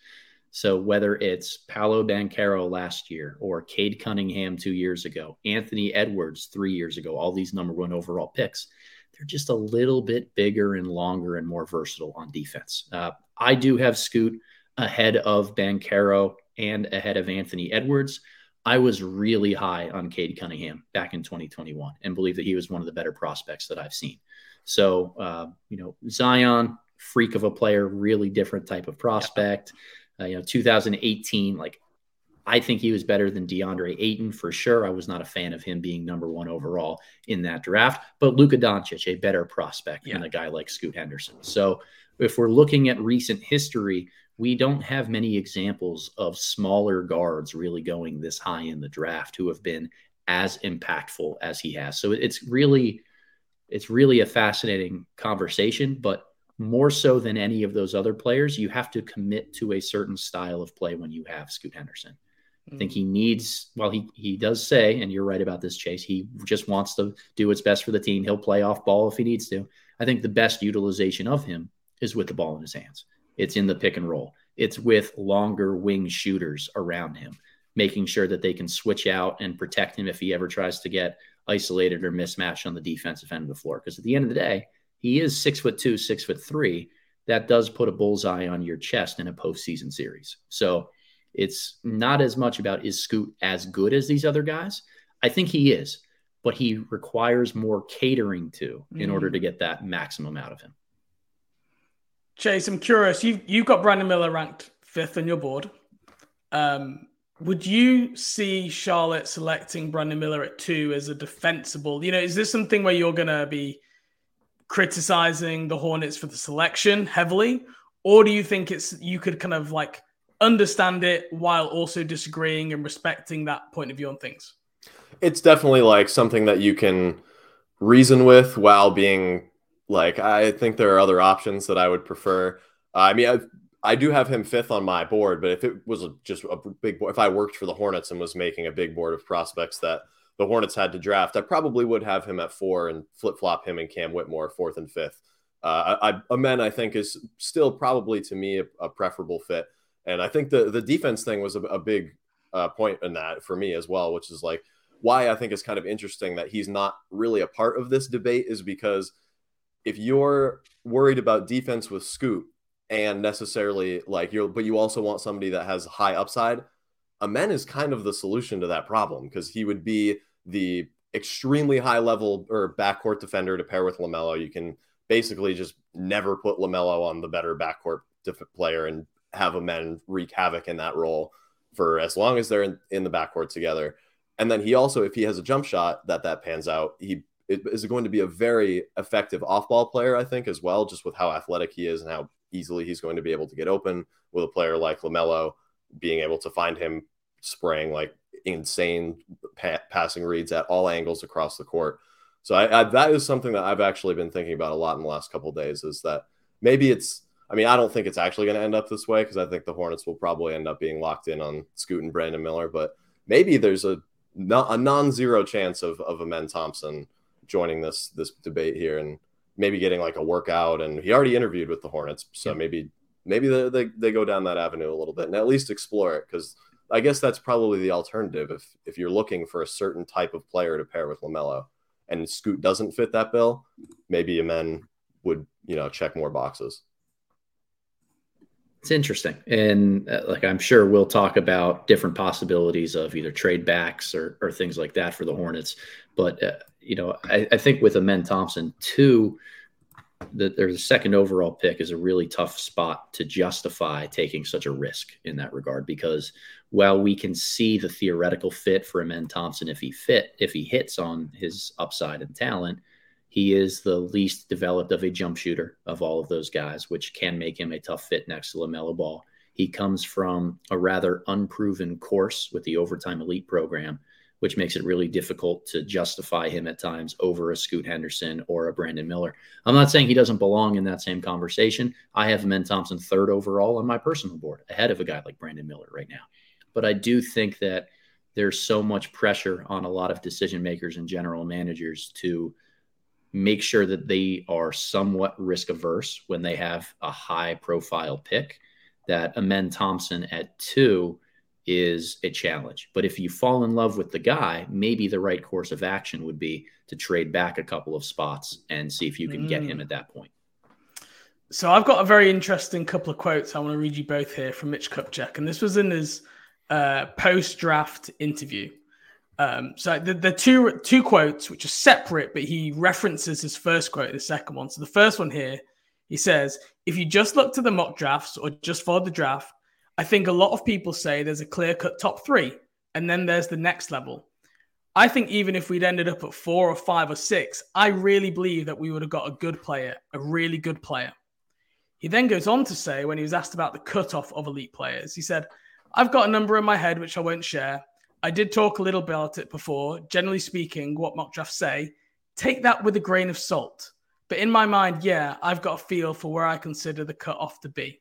S4: So whether it's Paolo Banchero last year or Cade Cunningham two years ago, Anthony Edwards three years ago, all these number one overall picks, they're just a little bit bigger and longer and more versatile on defense. Uh, I do have Scoot ahead of Banchero and ahead of Anthony Edwards. I was really high on Cade Cunningham back in 2021 and believe that he was one of the better prospects that I've seen. So, uh, you know, Zion, freak of a player, really different type of prospect. Uh, you know, 2018, like I think he was better than DeAndre Ayton for sure. I was not a fan of him being number one overall in that draft, but Luka Doncic, a better prospect yeah. than a guy like Scoot Henderson. So if we're looking at recent history, we don't have many examples of smaller guards really going this high in the draft who have been as impactful as he has. So it's really, it's really a fascinating conversation, but more so than any of those other players, you have to commit to a certain style of play when you have Scoot Henderson. I think he needs, well, he he does say, and you're right about this, Chase. He just wants to do what's best for the team. He'll play off ball if he needs to. I think the best utilization of him is with the ball in his hands. It's in the pick and roll. It's with longer wing shooters around him, making sure that they can switch out and protect him if he ever tries to get isolated or mismatched on the defensive end of the floor. Because at the end of the day, he is six foot two, six foot three. That does put a bullseye on your chest in a postseason series. So it's not as much about is Scoot as good as these other guys. I think he is, but he requires more catering to in mm. order to mm. get that maximum out of him.
S2: Chase, I'm curious. You've you've got Brandon Miller ranked fifth on your board. Um, would you see Charlotte selecting Brandon Miller at two as a defensible? You know, is this something where you're going to be criticizing the Hornets for the selection heavily, or do you think it's you could kind of like understand it while also disagreeing and respecting that point of view on things.
S3: It's definitely like something that you can reason with while being like, I think there are other options that I would prefer. I mean, I, I do have him fifth on my board, but if it was a, just a big board, if I worked for the Hornets and was making a big board of prospects that the Hornets had to draft, I probably would have him at four and flip flop him and Cam Whitmore fourth and fifth. Uh, I, Amen, I think, is still probably to me a, a, preferable fit. And I think the the defense thing was a, a big uh, point in that for me as well, which is like why I think it's kind of interesting that he's not really a part of this debate is because if you're worried about defense with Scoot and necessarily like you're, but you also want somebody that has high upside, Amen is kind of the solution to that problem because he would be the extremely high level or backcourt defender to pair with LaMelo. You can basically just never put LaMelo on the better backcourt player and have Amen wreak havoc in that role for as long as they're in, in the backcourt together. And then he also, if he has a jump shot that that pans out, he is going to be a very effective off-ball player, I think, as well, just with how athletic he is and how easily he's going to be able to get open with a player like LaMelo being able to find him spraying like insane pa- passing reads at all angles across the court. So I, I, that is something that I've actually been thinking about a lot in the last couple days. Is that maybe it's? I mean, I don't think it's actually going to end up this way because I think the Hornets will probably end up being locked in on Scoot and Brandon Miller. But maybe there's a a non-zero chance of of Amen Thompson joining this this debate here and maybe getting like a workout. And he already interviewed with the Hornets, so yeah. maybe maybe they, they they go down that avenue a little bit and at least explore it because I guess that's probably the alternative if if you're looking for a certain type of player to pair with Lamelo and Scoot doesn't fit that bill, maybe Amen would you know check more boxes.
S4: It's interesting, and uh, like I'm sure we'll talk about different possibilities of either trade backs or or things like that for the Hornets. But uh, you know, I, I, think with Amen Thompson, too, that there's a second overall pick is a really tough spot to justify taking such a risk in that regard because while we can see the theoretical fit for Amen Thompson if he fit if he hits on his upside and talent, he is the least developed of a jump shooter of all of those guys, which can make him a tough fit next to LaMelo Ball. He comes from a rather unproven course with the overtime elite program which makes it really difficult to justify him at times over a Scoot Henderson or a Brandon Miller. I'm not saying he doesn't belong in that same conversation. I have Men Thompson third overall on my personal board, ahead of a guy like Brandon Miller right now. But I do think that there's so much pressure on a lot of decision makers and general managers to make sure that they are somewhat risk averse when they have a high profile pick that Amen Thompson at two is a challenge. But if you fall in love with the guy, maybe the right course of action would be to trade back a couple of spots and see if you can mm. get him mm. at that point.
S2: So I've got a very interesting couple of quotes. I want to read you both here from Mitch Kupchak, and this was in his uh, post-draft interview. Um, so the, the two two quotes, which are separate, but he references his first quote, the second one. So the first one here, he says, "If you just look to the mock drafts or just follow the draft, I think a lot of people say there's a clear cut top three, and then there's the next level. I think even if we'd ended up at four or five or six, I really believe that we would have got a good player, a really good player. He then goes on to say, when he was asked about the cutoff of elite players, he said, I've got a number in my head which I won't share. I did talk a little bit about it before. Generally speaking, what mock drafts say, take that with a grain of salt. But in my mind, yeah, I've got a feel for where I consider the cutoff to be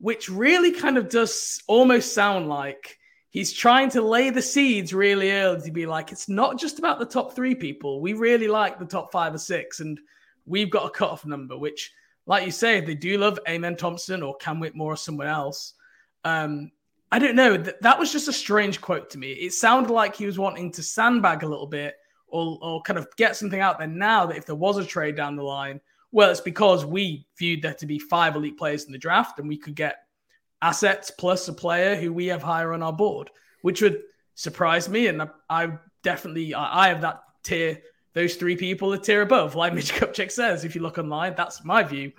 S2: which really kind of does almost sound like he's trying to lay the seeds really early to be like, it's not just about the top three people. We really like the top five or six, and we've got a cutoff number, which, like you say, they do love Amen Thompson or Cam Whitmore or someone else. Um, I don't know. That, that was just a strange quote to me. It sounded like he was wanting to sandbag a little bit or, or kind of get something out there now that if there was a trade down the line, well, it's because we viewed there to be five elite players in the draft, and we could get assets plus a player who we have higher on our board, which would surprise me. And I, I definitely I, I, have that tier, those three people a tier above, like Mitch Kupchak says. If you look online, that's my view.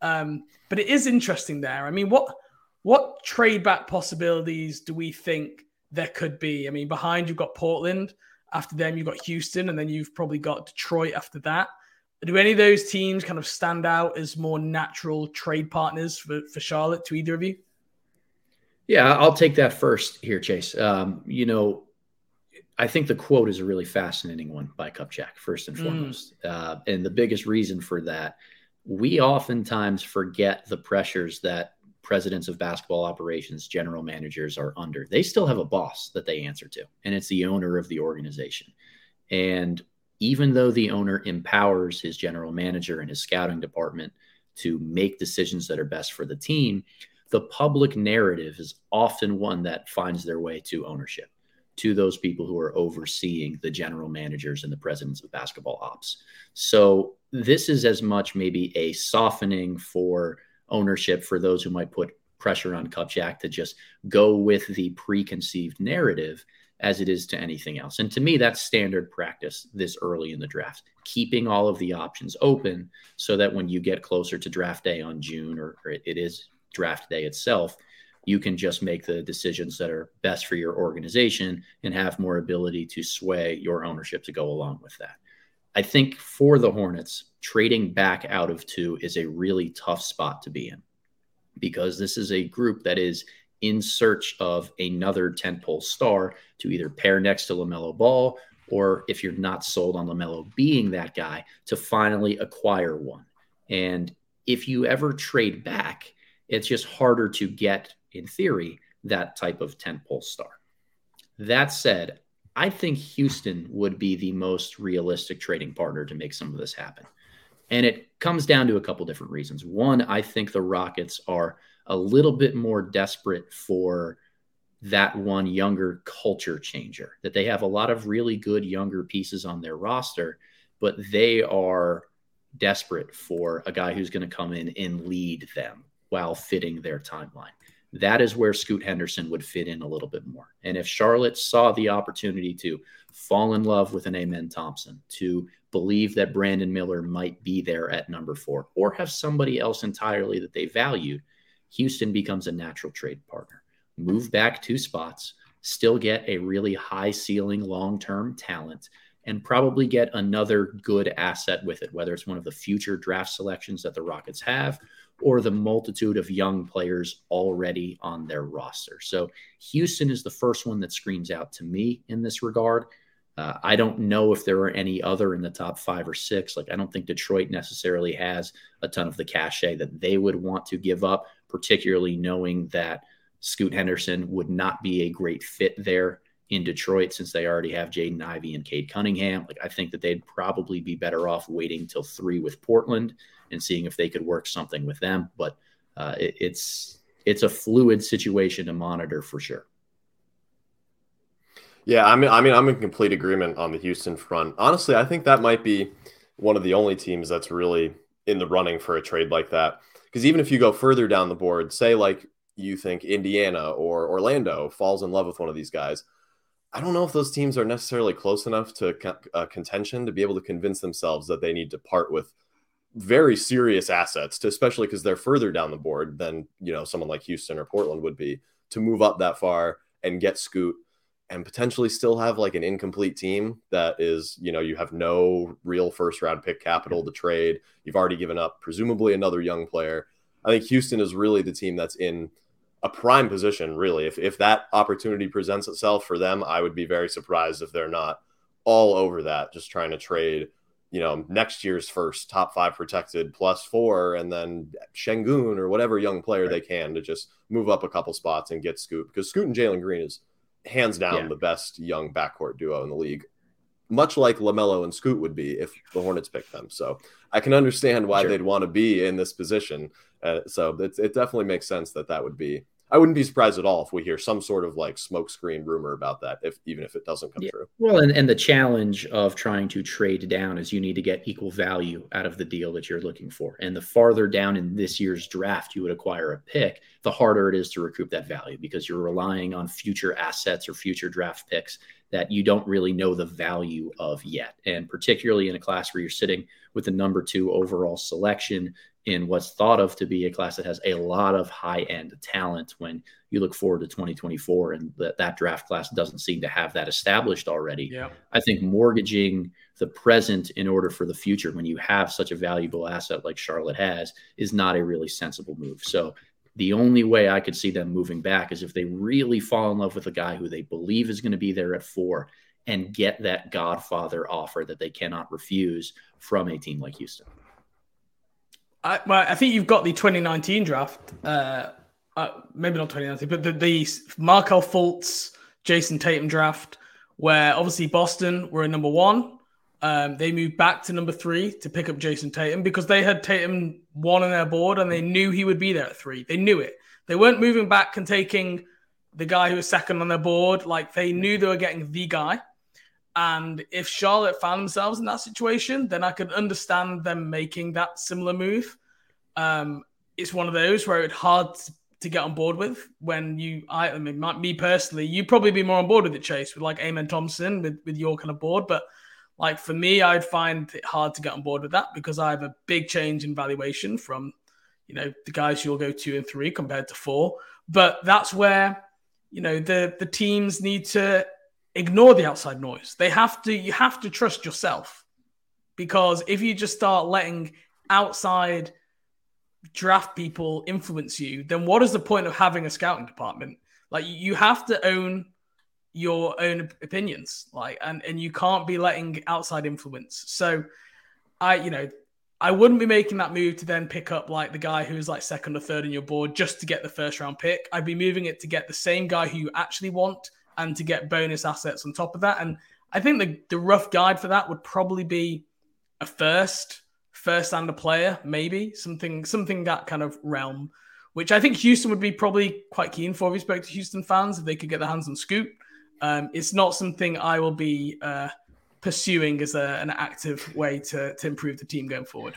S2: Um, but it is interesting there. I mean, what what trade back possibilities do we think there could be? I mean, behind you've got Portland. After them, you've got Houston, and then you've probably got Detroit after that. Do any of those teams kind of stand out as more natural trade partners for, for Charlotte to either of you?
S4: Yeah, I'll take that first here, Chase. Um, you know, I think the quote is a really fascinating one by Kupchak, first and mm. foremost. Mm. Uh, and the biggest reason for that, we oftentimes forget the pressures that presidents of basketball operations, general managers are under. They still have a boss that they answer to, and it's the owner of the organization. And even though the owner empowers his general manager and his scouting department to make decisions that are best for the team, the public narrative is often one that finds their way to ownership, to those people who are overseeing the general managers and the presidents of basketball ops. So, this is as much maybe a softening for ownership for those who might put pressure on Kupchak to just go with the preconceived narrative as it is to anything else. And to me, that's standard practice this early in the draft, keeping all of the options open so that when you get closer to draft day on June, or, or it is draft day itself, you can just make the decisions that are best for your organization and have more ability to sway your ownership to go along with that. I think for the Hornets, trading back out of two is a really tough spot to be in because this is a group that is in search of another tentpole star to either pair next to LaMelo Ball or if you're not sold on LaMelo being that guy, to finally acquire one. And if you ever trade back, it's just harder to get, in theory, that type of tentpole star. That said, I think Houston would be the most realistic trading partner to make some of this happen. And it comes down to a couple different reasons. One, I think the Rockets are a little bit more desperate for that one younger culture changer, that they have a lot of really good younger pieces on their roster, but they are desperate for a guy who's going to come in and lead them while fitting their timeline. That is where Scoot Henderson would fit in a little bit more. And if Charlotte saw the opportunity to fall in love with an Amen Thompson, to believe that Brandon Miller might be there at number four, or have somebody else entirely that they valued, Houston becomes a natural trade partner. Move back two spots, still get a really high ceiling long term talent, and probably get another good asset with it, whether it's one of the future draft selections that the Rockets have or the multitude of young players already on their roster. So Houston is the first one that screams out to me in this regard. Uh, I don't know if there are any other in the top five or six. Like, I don't think Detroit necessarily has a ton of the cachet that they would want to give up particularly knowing that Scoot Henderson would not be a great fit there in Detroit since they already have Jaden Ivey and Cade Cunningham. Like I think that they'd probably be better off waiting till three with Portland and seeing if they could work something with them. But uh, it, it's it's a fluid situation to monitor for sure.
S3: Yeah, I mean, I mean, I'm in complete agreement on the Houston front. Honestly, I think that might be one of the only teams that's really in the running for a trade like that. Because even if you go further down the board, say like you think Indiana or Orlando falls in love with one of these guys, I don't know if those teams are necessarily close enough to uh, contention to be able to convince themselves that they need to part with very serious assets, to, especially because they're further down the board than you know someone like Houston or Portland would be to move up that far and get Scoot and potentially still have like an incomplete team that is, you know, you have no real first round pick capital to trade. You've already given up presumably another young player. I think Houston is really the team that's in a prime position, really. If if that opportunity presents itself for them, I would be very surprised if they're not all over that, just trying to trade, you know, next year's first top five protected plus four, and then Sengun or whatever young player right. they can to just move up a couple spots and get Scoot because Scoot and Jalen Green is hands down yeah. the best young backcourt duo in the league, much like LaMelo and Scoot would be if the Hornets picked them. So I can understand why sure. they'd want to be in this position. Uh, so it, it definitely makes sense that that would be I wouldn't be surprised at all if we hear some sort of like smokescreen rumor about that, if even if it doesn't come yeah. true.
S4: Well, and, and the challenge of trying to trade down is you need to get equal value out of the deal that you're looking for. And the farther down in this year's draft you would acquire a pick, the harder it is to recoup that value because you're relying on future assets or future draft picks that you don't really know the value of yet. And particularly in a class where you're sitting with the number two overall selection, in what's thought of to be a class that has a lot of high end talent when you look forward to 2024 and that, that draft class doesn't seem to have that established already.
S2: Yeah.
S4: I think mortgaging the present in order for the future when you have such a valuable asset like Charlotte has is not a really sensible move. So the only way I could see them moving back is if they really fall in love with a guy who they believe is going to be there at four and get that godfather offer that they cannot refuse from a team like Houston.
S2: I, well, I think you've got the 2019 draft uh, uh, maybe not 2019, but the, the Markelle Fultz, Jayson Tatum draft, where obviously Boston were in number one. Um, they moved back to number three to pick up Jayson Tatum because they had Tatum one on their board and they knew he would be there at three. They knew it. They weren't moving back and taking the guy who was second on their board. Like they knew they were getting the guy. And if Charlotte found themselves in that situation, then I could understand them making that similar move. Um, it's one of those where it's hard to get on board with when you, I, I mean, me personally, you'd probably be more on board with it, Chase, with like Amen Thompson, with, with your kind of board. But like for me, I'd find it hard to get on board with that because I have a big change in valuation from, you know, the guys who'll go two and three compared to four. But that's where, you know, the the teams need to ignore the outside noise. They have to, you have to trust yourself because if you just start letting outside draft people influence you, then what is the point of having a scouting department? Like you have to own your own opinions, like, and and you can't be letting outside influence. So, I, you know, I wouldn't be making that move to then pick up like the guy who's like second or third in your board just to get the first round pick. I'd be moving it to get the same guy who you actually want and to get bonus assets on top of that. And I think the, the rough guide for that would probably be a first, first and a player, maybe something, something that kind of realm, which I think Houston would be probably quite keen for you spoke to Houston fans if they could get their hands on Scoot. Um, it's not something I will be uh, pursuing as a, an active way to, to improve the team going forward.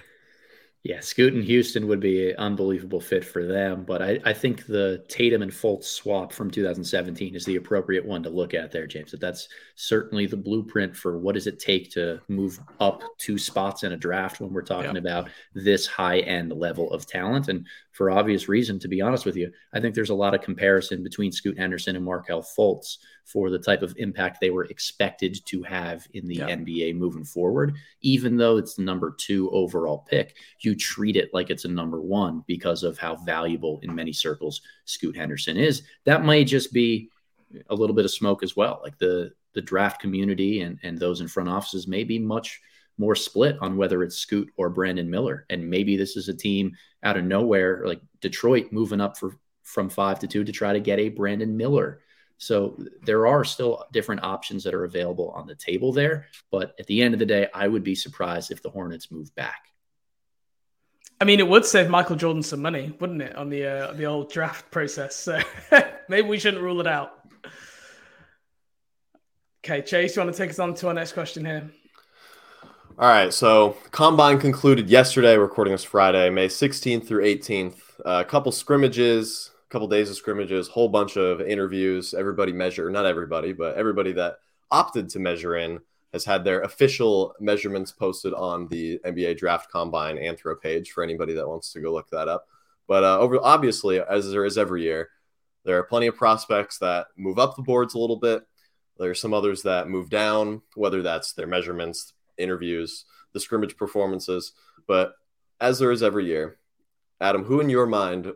S4: Yeah, Scoot and Houston would be an unbelievable fit for them. But I, I think the Tatum and Fultz swap from 2017 is the appropriate one to look at there, James. That that's certainly the blueprint for what does it take to move up two spots in a draft when we're talking yeah. about this high end level of talent. And for obvious reason, to be honest with you, I think there's a lot of comparison between Scoot Henderson and Markelle Fultz for the type of impact they were expected to have in the yeah. NBA moving forward. Even though it's the number two overall pick, you treat it like it's a number one because of how valuable in many circles Scoot Henderson is. That might just be a little bit of smoke as well. Like the the draft community and and those in front offices may be much more split on whether it's Scoot or Brandon Miller. And maybe this is a team out of nowhere, like Detroit moving up for from five to two to try to get a Brandon Miller. So there are still different options that are available on the table there. But at the end of the day, I would be surprised if the Hornets move back.
S2: I mean, it would save Michael Jordan some money, wouldn't it, on the uh, the old draft process? So [laughs] maybe we shouldn't rule it out. Okay, Chase, you want to take us on to our next question here?
S3: All right, so combine concluded yesterday. Recording this Friday, May 16th through 18th. Uh, a couple scrimmages, a couple days of scrimmages, whole bunch of interviews. Everybody measure, not everybody, but everybody that opted to measure in has had their official measurements posted on the NBA Draft Combine Anthro page for anybody that wants to go look that up. But uh, over obviously, as there is every year, there are plenty of prospects that move up the boards a little bit. There are some others that move down, whether that's their measurements, interviews, the scrimmage performances. But as there is every year, Adam, who in your mind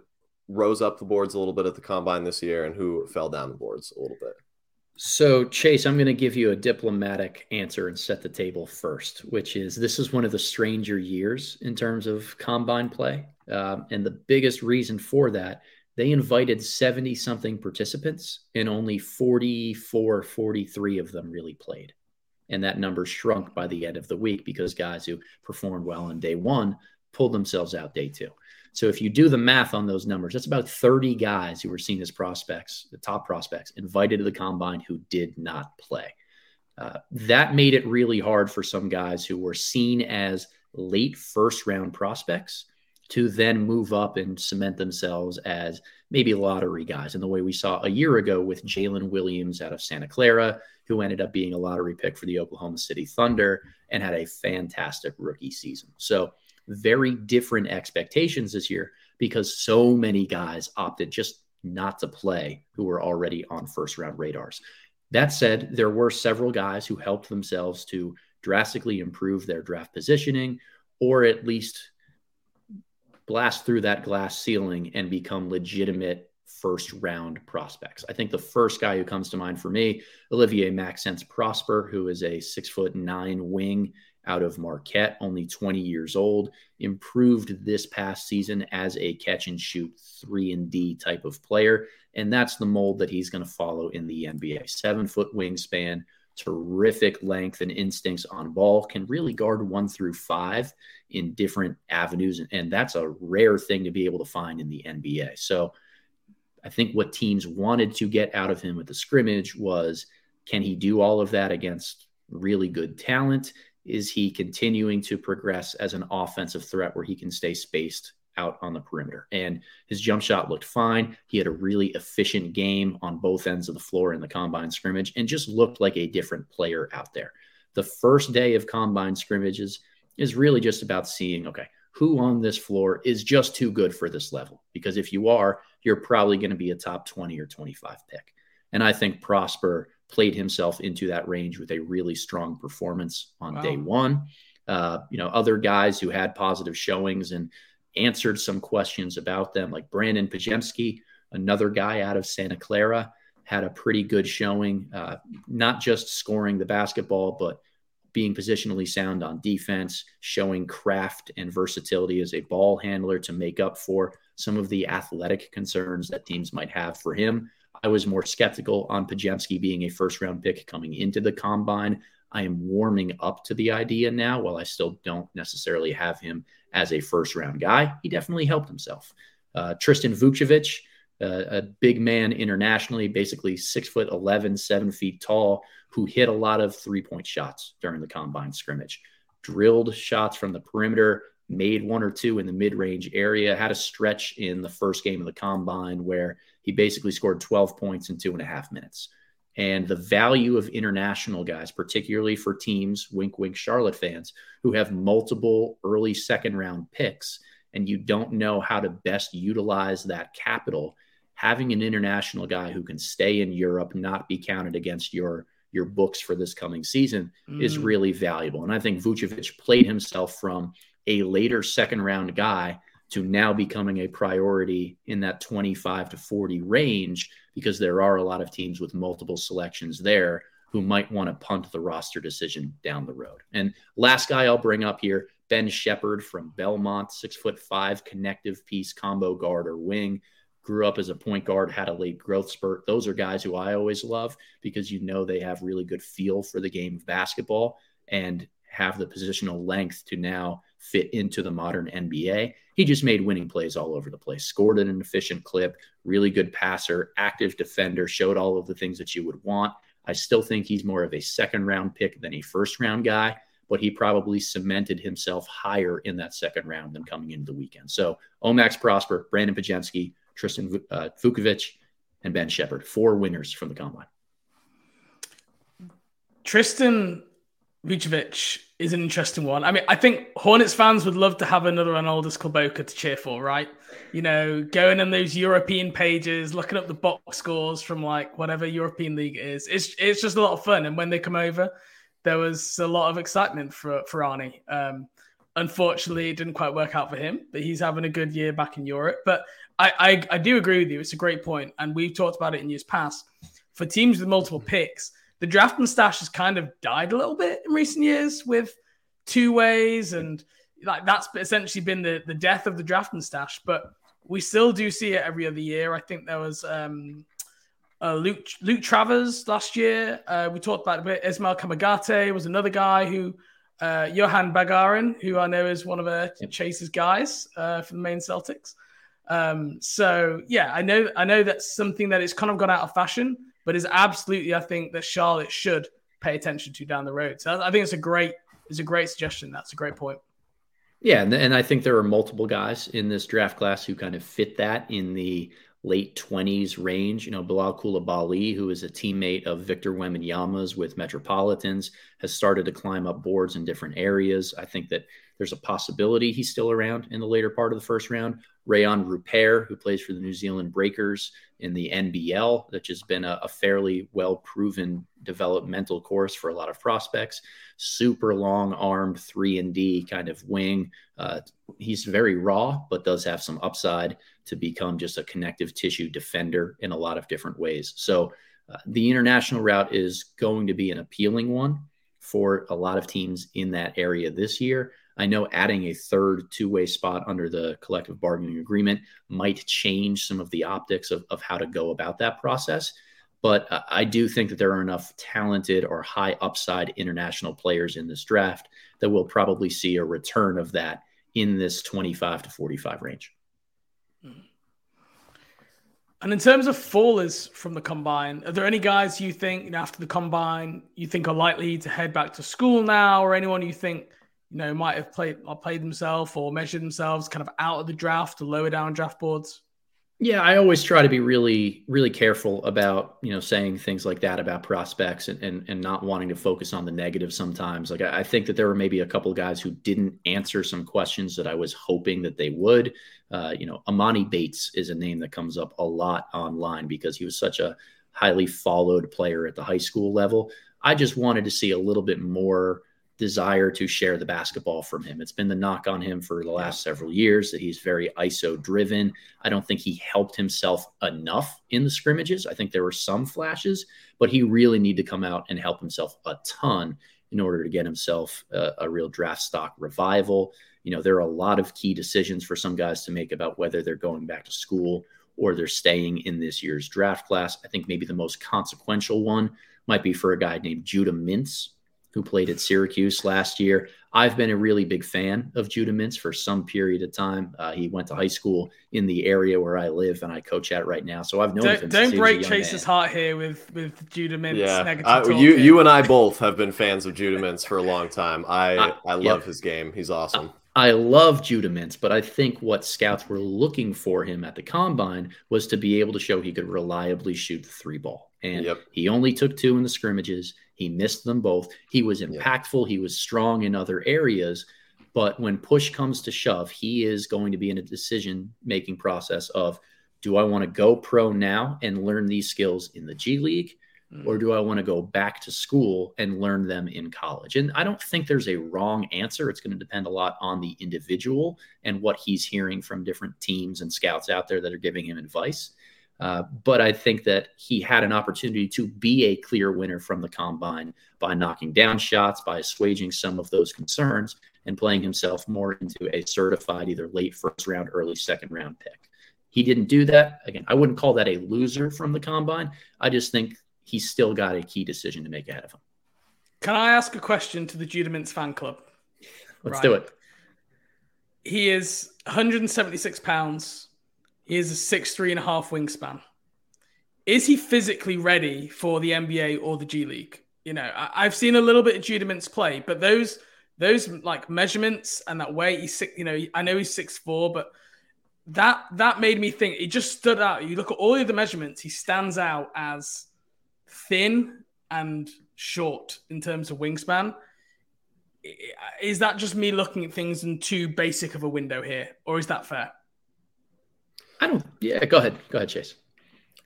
S3: rose up the boards a little bit at the combine this year and who fell down the boards a little bit?
S4: So, Chase, I'm going to give you a diplomatic answer and set the table first, which is this is one of the stranger years in terms of combine play. Um, and the biggest reason for that, they invited 70 something participants, and only 44, 43 of them really played and that number shrunk by the end of the week because guys who performed well on day one pulled themselves out day two. So if you do the math on those numbers, that's about 30 guys who were seen as prospects, the top prospects, invited to the combine who did not play. Uh, that made it really hard for some guys who were seen as late first round prospects to then move up and cement themselves as maybe lottery guys in the way we saw a year ago with Jalen Williams out of Santa Clara, who ended up being a lottery pick for the Oklahoma City Thunder and had a fantastic rookie season. So, very different expectations this year because so many guys opted just not to play who were already on first round radars. That said, there were several guys who helped themselves to drastically improve their draft positioning or at least blast through that glass ceiling and become legitimate first round prospects. I think the first guy who comes to mind for me, Olivier Maxence Prosper, who is a six foot nine wing out of Marquette, only 20 years old, improved this past season as a catch and shoot 3 and D type of player, and that's the mold that he's going to follow in the NBA. 7 foot wingspan, terrific length and instincts on ball, can really guard 1 through 5 in different avenues and that's a rare thing to be able to find in the NBA. So I think what teams wanted to get out of him with the scrimmage was can he do all of that against really good talent? Is he continuing to progress as an offensive threat where he can stay spaced out on the perimeter? And his jump shot looked fine. He had a really efficient game on both ends of the floor in the combine scrimmage and just looked like a different player out there. The first day of combine scrimmages is really just about seeing, okay, who on this floor is just too good for this level? Because if you are, you're probably going to be a top 20 or 25 pick. And I think Prosper played himself into that range with a really strong performance on wow. day one. Uh, you know, other guys who had positive showings and answered some questions about them, like Brandon Podziemski, another guy out of Santa Clara, had a pretty good showing, uh, not just scoring the basketball, but being positionally sound on defense, showing craft and versatility as a ball handler to make up for some of the athletic concerns that teams might have for him. I was more skeptical on Podziemski being a first round pick coming into the combine. I am warming up to the idea now, while I still don't necessarily have him as a first round guy. He definitely helped himself. Uh, Tristan Vukcevic, uh, a big man internationally, basically six foot 11, seven feet tall, who hit a lot of three point shots during the combine scrimmage, drilled shots from the perimeter, made one or two in the mid range area, had a stretch in the first game of the combine where he basically scored 12 points in two and a half minutes. And the value of international guys, particularly for teams, wink, wink, Charlotte fans, who have multiple early second round picks, and you don't know how to best utilize that capital, having an international guy who can stay in Europe, not be counted against your your books for this coming season mm. is really valuable. And I think Vukcevic played himself from a later second round guy to now becoming a priority in that 25 to 40 range because there are a lot of teams with multiple selections there who might want to punt the roster decision down the road. And last guy I'll bring up here, Ben Sheppard from Belmont, six foot five, connective piece, combo guard or wing. Grew up as a point guard, had a late growth spurt. Those are guys who I always love because you know they have really good feel for the game of basketball and have the positional length to now fit into the modern NBA. He just made winning plays all over the place, scored at an efficient clip, really good passer, active defender, showed all of the things that you would want. I still think he's more of a second round pick than a first round guy, but he probably cemented himself higher in that second round than coming into the weekend. So Omax Prosper, Brandon Podziemski, Tristan uh, Vukcevic, and Ben Sheppard, four winners from the combine.
S2: Tristan Vukcevic is an interesting one. I mean, I think Hornets fans would love to have another Arnoldas Kulboka to cheer for, right? You know, going in those European pages, looking up the box scores from like whatever European league is. It's it's just a lot of fun. And when they come over, there was a lot of excitement for for Arnie. Um, unfortunately, it didn't quite work out for him, but he's having a good year back in Europe. But I, I, I do agree with you. It's a great point, and we've talked about it in years past. For teams with multiple picks the draft and stash has kind of died a little bit in recent years with two ways and like that's essentially been the, the death of the draft and stash but we still do see it every other year. I think there was um, uh, luke luke travers last year. Uh, we talked about a bit. Ismael kamagate was another guy who uh, Juhann Begarin who i know is one of uh, chase's guys uh, for the Maine Celtics. Um, so yeah i know i know that's something that is kind of gone out of fashion but is absolutely I think that Charlotte should pay attention to down the road. So I think it's a great it's a great suggestion. That's a great point.
S4: Yeah, and, and I think there are multiple guys in this draft class who kind of fit that in the late 20s range. You know, Bilal Coulibaly, who is a teammate of Victor Wembanyama's with Metropolitans, has started to climb up boards in different areas. I think that there's a possibility he's still around in the later part of the first round. Rayan Rupert, who plays for the New Zealand Breakers in the NBL, which has been a, a fairly well proven developmental course for a lot of prospects. Super long armed three and D kind of wing. Uh, he's very raw, but does have some upside to become just a connective tissue defender in a lot of different ways. So uh, the international route is going to be an appealing one for a lot of teams in that area this year. I know adding a third two way spot under the collective bargaining agreement might change some of the optics of, of how to go about that process. But uh, I do think that there are enough talented or high upside international players in this draft that we'll probably see a return of that in this 25 to 45 range.
S2: And in terms of fallers from the combine, are there any guys you think you know, after the combine you think are likely to head back to school now, or anyone you think you know might have played or played themselves or measured themselves kind of out of the draft to lower down draft boards?
S4: Yeah, I always try to be really, really careful about you know saying things like that about prospects and and, and not wanting to focus on the negative sometimes. Like I, I think that there were maybe a couple of guys who didn't answer some questions that I was hoping that they would. Uh, you know, Emoni Bates is a name that comes up a lot online because he was such a highly followed player at the high school level. I just wanted to see a little bit more desire to share the basketball from him. It's been the knock on him for the last several years that he's very ISO driven. I don't think he helped himself enough in the scrimmages. I think there were some flashes, but he really need to come out and help himself a ton in order to get himself a, a real draft stock revival. You know, there are a lot of key decisions for some guys to make about whether they're going back to school or they're staying in this year's draft class. I think maybe the most consequential one might be for a guy named Judah Mintz, who played at Syracuse last year. I've been a really big fan of Judah Mintz for some period of time. Uh, he went to high school in the area where I live and I coach at right now. So I've known
S2: don't,
S4: him.
S2: Don't break Chase's man. heart here with with Judah Mintz.
S3: Yeah, I, you you and I both have been fans of Judah Mintz for a long time. I I, I love yeah. his game. He's awesome.
S4: I love Judah Mintz, but I think what scouts were looking for him at the combine was to be able to show he could reliably shoot the three ball. And yep. he only took two in the scrimmages. He missed them both. He was impactful. He was strong in other areas. But when push comes to shove, he is going to be in a decision making process of do I want to go pro now and learn these skills in the G League? Mm. Or do I want to go back to school and learn them in college? And I don't think there's a wrong answer. It's going to depend a lot on the individual and what he's hearing from different teams and scouts out there that are giving him advice. Uh, but I think that he had an opportunity to be a clear winner from the combine by knocking down shots, by assuaging some of those concerns, and playing himself more into a certified either late first round, early second round pick. He didn't do that. Again, I wouldn't call that a loser from the combine. I just think he's still got a key decision to make ahead of him.
S2: Can I ask a question to the Judah Mintz fan club?
S4: Let's right. do it.
S2: He is 176 pounds. He is a six three and a half wingspan. Is he physically ready for the NBA or the G League? You know, I, have seen a little bit of Judah Mintz play, but those those like measurements and that weight, he's six. You know, I know he's six four, but that that made me think. It just stood out. You look at all of the measurements, he stands out as thin and short in terms of wingspan. Is that just me looking at things in too basic of a window here, or is that fair?
S4: I don't. Yeah, go ahead. Go ahead, Chase.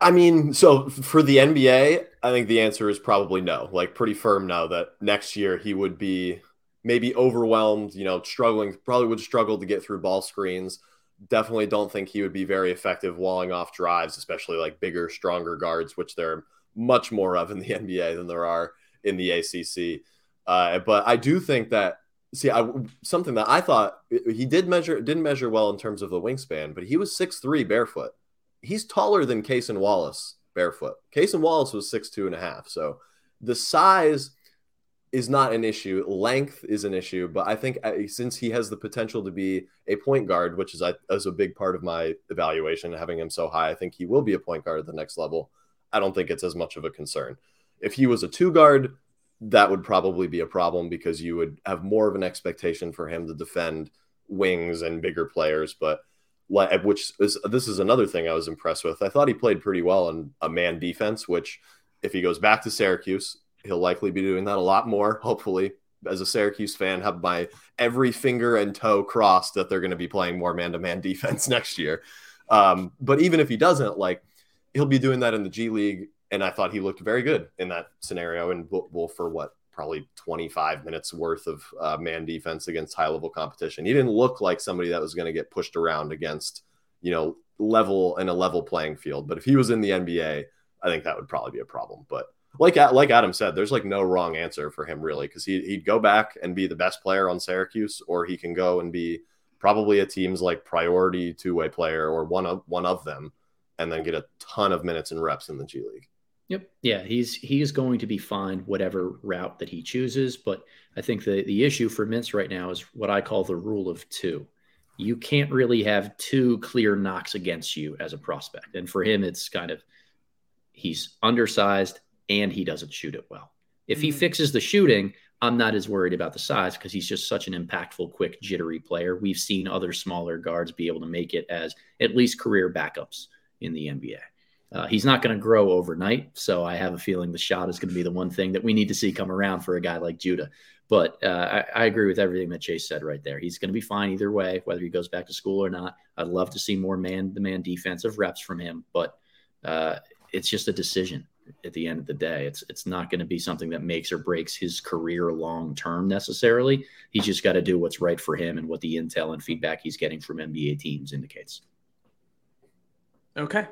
S3: I mean, so for the NBA, I think the answer is probably no. Like pretty firm no that next year he would be maybe overwhelmed, you know, struggling, probably would struggle to get through ball screens. Definitely don't think he would be very effective walling off drives, especially like bigger, stronger guards, which there are much more of in the [laughs] NBA than there are in the ACC. Uh, but I do think that see I, something that I thought he did measure didn't measure well in terms of the wingspan, but he was six three barefoot. He's taller than Cason Wallace barefoot. Cason Wallace was six two and a half. So the size is not an issue. Length is an issue, but I think uh, since he has the potential to be a point guard, which is, is a big part of my evaluation, having him so high, I think he will be a point guard at the next level. I don't think it's as much of a concern. If he was a two guard, that would probably be a problem because you would have more of an expectation for him to defend wings and bigger players. But which is this is another thing I was impressed with. I thought he played pretty well in a man defense, which if he goes back to Syracuse, he'll likely be doing that a lot more. Hopefully, as a Syracuse fan, have my every finger and toe crossed that they're going to be playing more man to man defense next year. Um, but even if he doesn't, like he'll be doing that in the G League, and I thought he looked very good in that scenario. And well, for what probably 25 minutes worth of uh, man defense against high level competition, he didn't look like somebody that was going to get pushed around against you know level in a level playing field. But if he was in the NBA, I think that would probably be a problem. But like like Adam said, there's like no wrong answer for him really because he he'd go back and be the best player on Syracuse, or he can go and be probably a team's like priority two way player or one of one of them, and then get a ton of minutes and reps in the G League.
S4: Yep. Yeah, he's he is going to be fine whatever route that he chooses. But I think the the issue for Mintz right now is what I call the rule of two. You can't really have two clear knocks against you as a prospect. And for him, it's kind of he's undersized and he doesn't shoot it well. If he mm-hmm. fixes the shooting, I'm not as worried about the size because he's just such an impactful, quick, jittery player. We've seen other smaller guards be able to make it as at least career backups in the NBA. Uh, he's not going to grow overnight, so I have a feeling the shot is going to be the one thing that we need to see come around for a guy like Judah. But uh, I, I, agree with everything that Chase said right there. He's going to be fine either way, whether he goes back to school or not. I'd love to see more man-to-man defensive reps from him, but uh, it's just a decision at the end of the day. It's it's not going to be something that makes or breaks his career long term necessarily. He's just got to do what's right for him and what the intel and feedback he's getting from NBA teams indicates.
S2: Okay,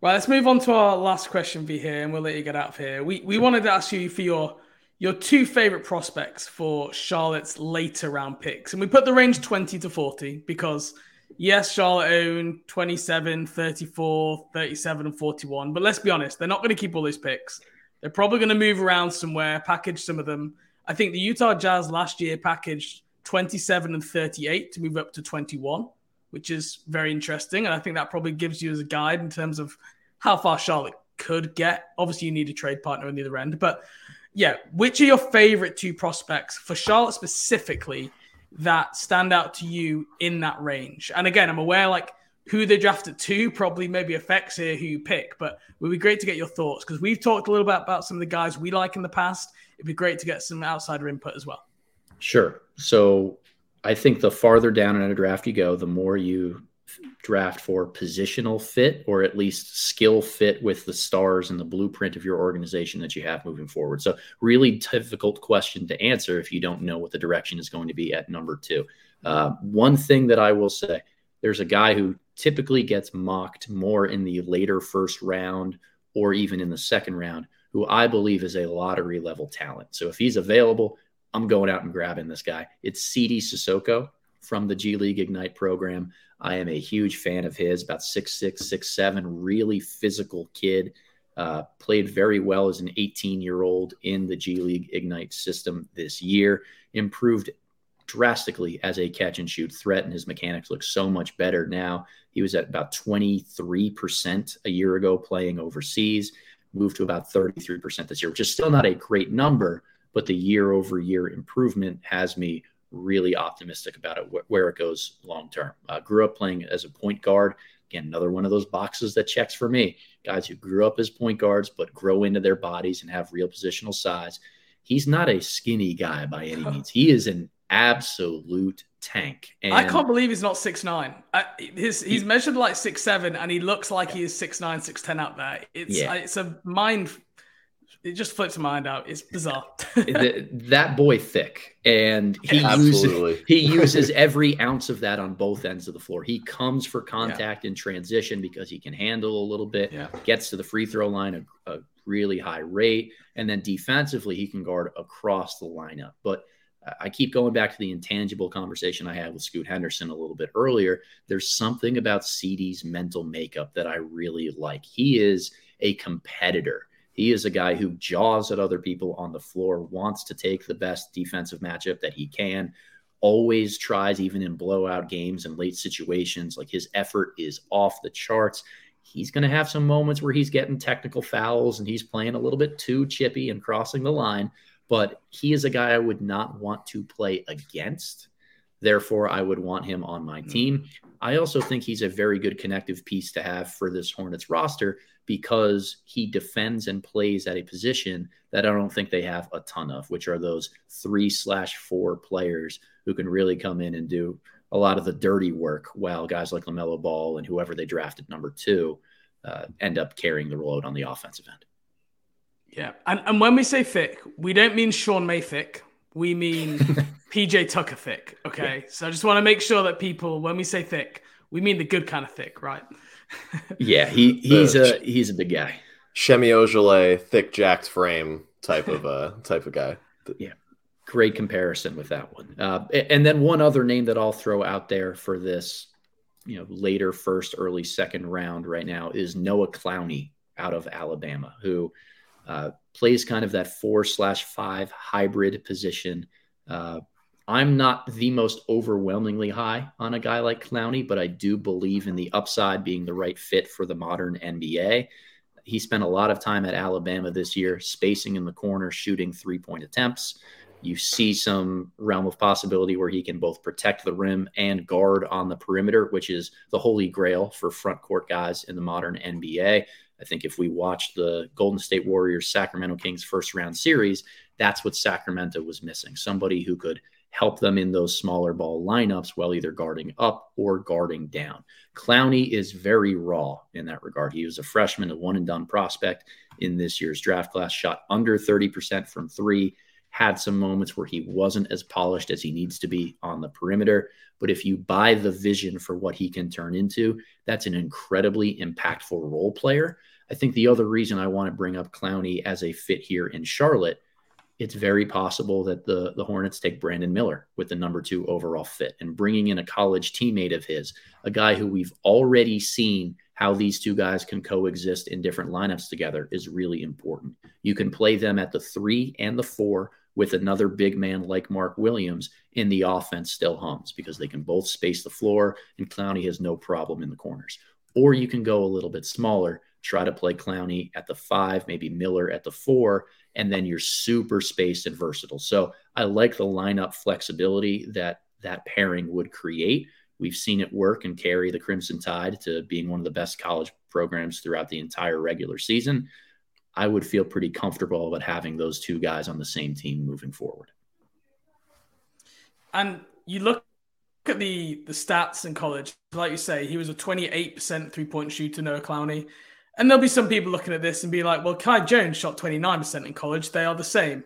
S2: Right, let's move on to our last question for here, and we'll let you get out of here. We we wanted to ask you for your your two favorite prospects for Charlotte's later round picks, and we put the range 20 to 40 because yes, Charlotte own 27, 34, 37, and 41. But let's be honest, they're not going to keep all those picks. They're probably going to move around somewhere, package some of them. I think the Utah Jazz last year packaged 27 and 38 to move up to 21 which is very interesting. And I think that probably gives you as a guide in terms of how far Charlotte could get. Obviously, you need a trade partner on the other end. But yeah, which are your favorite two prospects for Charlotte specifically that stand out to you in that range? And again, I'm aware like who they drafted to probably maybe affects here who you pick, but it would be great to get your thoughts because we've talked a little bit about some of the guys we like in the past. It'd be great to get some outsider input as well.
S4: Sure. So I think the farther down in a draft you go, the more you draft for positional fit or at least skill fit with the stars and the blueprint of your organization that you have moving forward. So, really difficult question to answer if you don't know what the direction is going to be at number two. Uh, one thing that I will say there's a guy who typically gets mocked more in the later first round or even in the second round, who I believe is a lottery level talent. So, if he's available, I'm going out and grabbing this guy. It's Sidy Cissoko from the G League Ignite program. I am a huge fan of his, about six six, six seven, really physical kid. Uh, played very well as an 18 year old in the G League Ignite system this year. Improved drastically as a catch and shoot threat, and his mechanics look so much better now. He was at about 23% a year ago playing overseas, moved to about 33% this year, which is still not a great number, but the year over year improvement has me really optimistic about it, wh- where it goes long term. Uh, grew up playing as a point guard. Again, another one of those boxes that checks for me. Guys who grew up as point guards, but grow into their bodies and have real positional size. He's not a skinny guy by any means. He is an absolute tank.
S2: And I can't believe he's not six nine. Uh, his, he's measured like six seven, and he looks like he is six nine, six ten out there. It's yeah. it's a mind it just flips my mind out. It's bizarre. [laughs]
S4: that boy thick, and he uses he uses every ounce of that on both ends of the floor. He comes for contact yeah. in transition because he can handle a little bit. Yeah. Gets to the free throw line a, a really high rate, and then defensively he can guard across the lineup. But I keep going back to the intangible conversation I had with Scoot Henderson a little bit earlier. There's something about Sidy's mental makeup that I really like. He is a competitor he is a guy who jaws at other people on the floor, wants to take the best defensive matchup that he can, always tries, even in blowout games and late situations. Like his effort is off the charts. He's going to have some moments where he's getting technical fouls and he's playing a little bit too chippy and crossing the line, but he is a guy I would not want to play against. Therefore, I would want him on my hmm. team. I also think he's a very good connective piece to have for this Hornets roster because he defends and plays at a position that I don't think they have a ton of, which are those three slash four players who can really come in and do a lot of the dirty work while guys like LaMelo Ball and whoever they drafted number two uh, end up carrying the load on the offensive end.
S2: Yeah. And, and when we say thick, we don't mean Sean May thick. We mean [laughs] PJ Tucker thick. Okay. Yeah. So I just want to make sure that people, when we say thick, we mean the good kind of thick, right?
S4: Yeah, he [laughs] he's a he's a big guy.
S3: Semi Ojeleye, thick jacked frame type of uh type of guy.
S4: Yeah, great comparison with that one. Uh, and then one other name that I'll throw out there for this, you know, later first, early second round right now is Noah Clowney out of Alabama, who uh, plays kind of that four slash five hybrid position. Uh, I'm not the most overwhelmingly high on a guy like Clowney, but I do believe in the upside being the right fit for the modern NBA. He spent a lot of time at Alabama this year, spacing in the corner, shooting three point attempts. You see some realm of possibility where he can both protect the rim and guard on the perimeter, which is the holy grail for front court guys in the modern NBA. I think if we watched the Golden State Warriors Sacramento Kings first round series, that's what Sacramento was missing somebody who could help them in those smaller ball lineups while either guarding up or guarding down. Clowney is very raw in that regard. He was a freshman, a one and done prospect in this year's draft class, shot under 30% from three, had some moments where he wasn't as polished as he needs to be on the perimeter. But if you buy the vision for what he can turn into, that's an incredibly impactful role player. I think the other reason I want to bring up Clowney as a fit here in Charlotte it's very possible that the the Hornets take Brandon Miller with the number two overall fit and bringing in a college teammate of his, a guy who we've already seen how these two guys can coexist in different lineups together is really important. You can play them at the three and the four with another big man like Mark Williams, and the offense still hums because they can both space the floor, and Clowney has no problem in the corners. Or you can go a little bit smaller, try to play Clowney at the five, maybe Miller at the four, and then you're super spaced and versatile. So I like the lineup flexibility that that pairing would create. We've seen it work and carry the Crimson Tide to being one of the best college programs throughout the entire regular season. I would feel pretty comfortable about having those two guys on the same team moving forward.
S2: And you look at the the stats in college, like you say, he was a 28% three point shooter, Noah Clowney. And there'll be some people looking at this and be like, well, Kai Jones shot 29% in college. They are the same.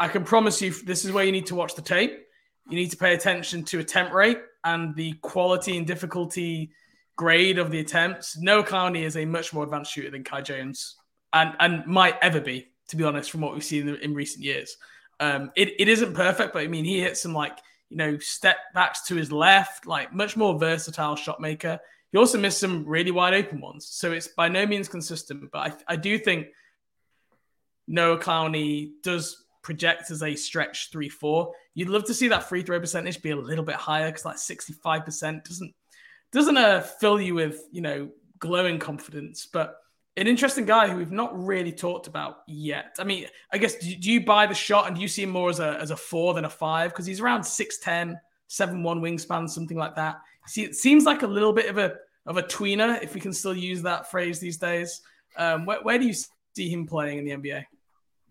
S2: I can promise you this is where you need to watch the tape. You need to pay attention to attempt rate and the quality and difficulty grade of the attempts. Noah Clowney is a much more advanced shooter than Kai Jones and, and might ever be, to be honest, from what we've seen in, in recent years. Um, it, it isn't perfect, but I mean, he hits some like, you know, step backs to his left, like much more versatile shot maker. He also missed some really wide open ones. So it's by no means consistent. But I, I do think Noah Clowney does project as a stretch 3 4. You'd love to see that free throw percentage be a little bit higher because like 65% doesn't doesn't uh, fill you with, you know, glowing confidence. But an interesting guy who we've not really talked about yet. I mean, I guess do, you buy the shot and do you see him more as a as a four than a five? Because he's around 6'10, 7 1 wingspan, something like that. See, it seems like a little bit of a of a tweener, if we can still use that phrase these days. Um, where, where do you see him playing in the NBA?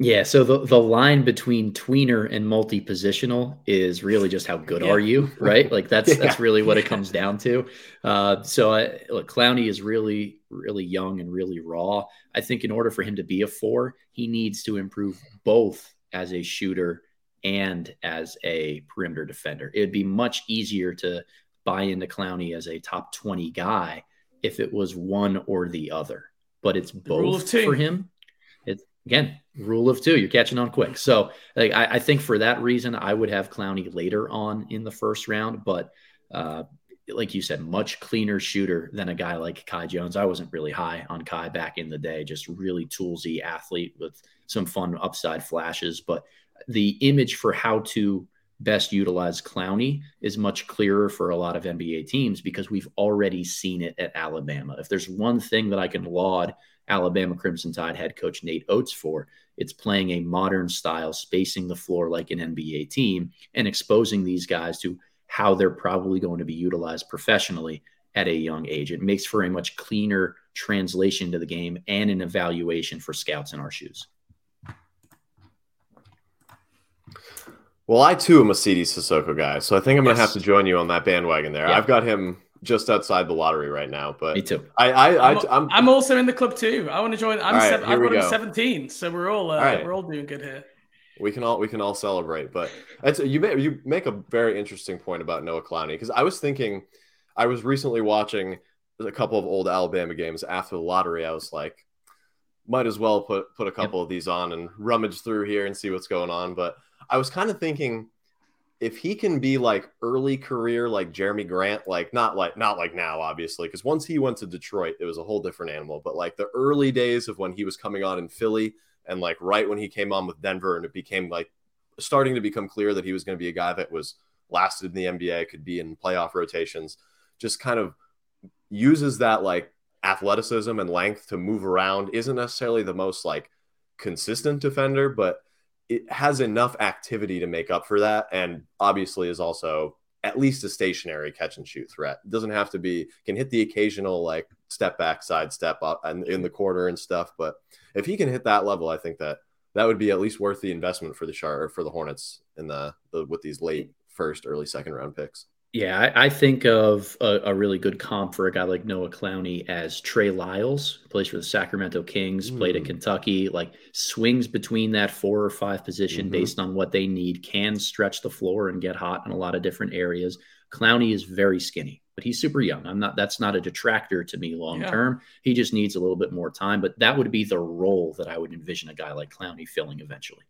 S4: Yeah, so the, the line between tweener and multi positional is really just how good yeah. are you, right? Like [laughs] that's yeah. that's really what it comes down to. Uh, so I, look, Clowney is really really young and really raw. I think in order for him to be a four, he needs to improve both as a shooter and as a perimeter defender. It'd be much easier to buy into Clowney as a top 20 guy if it was one or the other. But it's both for him. It's again, rule of two. You're catching on quick. So like I, I, think for that reason, I would have Clowney later on in the first round. But uh, like you said, much cleaner shooter than a guy like Kai Jones. I wasn't really high on Kai back in the day, just really toolsy athlete with some fun upside flashes. But the image for how to best utilize Clowney is much clearer for a lot of NBA teams because we've already seen it at Alabama. If there's one thing that I can laud Alabama Crimson Tide head coach Nate Oats for, it's playing a modern style, spacing the floor like an NBA team, and exposing these guys to how they're probably going to be utilized professionally at a young age. It makes for a much cleaner translation to the game and an evaluation for scouts in our shoes.
S3: Well, I too am a Sidy Cissoko guy, so I think I'm gonna have to join you on that bandwagon there. Yeah. I've got him just outside the lottery right now, but
S4: me too.
S3: I, I, I
S2: I'm, I'm, I'm also in the club too. I want to join. I'm right, seven, I've got him 17, so we're all uh, all right. we're all doing good here.
S3: We can all we can all celebrate, but it's, you make you make a very interesting point about Noah Clowney because I was thinking, I was recently watching a couple of old Alabama games after the lottery. I was like, might as well put put a couple yep. of these on and rummage through here and see what's going on. But I was kind of thinking if he can be like early career like Jerami Grant, like not like not like now, obviously, because once he went to Detroit, it was a whole different animal. But like the early days of when he was coming on in Philly and like right when he came on with Denver and it became like starting to become clear that he was going to be a guy that was lasted in the NBA, could be in playoff rotations, just kind of uses that like athleticism and length to move around, isn't necessarily the most like consistent defender, but it has enough activity to make up for that. And obviously is also at least a stationary catch and shoot threat. It doesn't have to be, can hit the occasional like step back, side step up and in the corner and stuff. But if he can hit that level, I think that that would be at least worth the investment for the Char for the Hornets in the, the with these late first, early second round picks.
S4: Yeah, I, I think of a, a, really good comp for a guy like Noah Clowney as Trey Lyles, plays for the Sacramento Kings, mm. played at Kentucky, like swings between that four or five position mm-hmm. based on what they need, can stretch the floor and get hot in a lot of different areas. Clowney is very skinny, but he's super young. I'm not that's not a detractor to me long term. Yeah. He just needs a little bit more time, but that would be the role that I would envision a guy like Clowney filling eventually.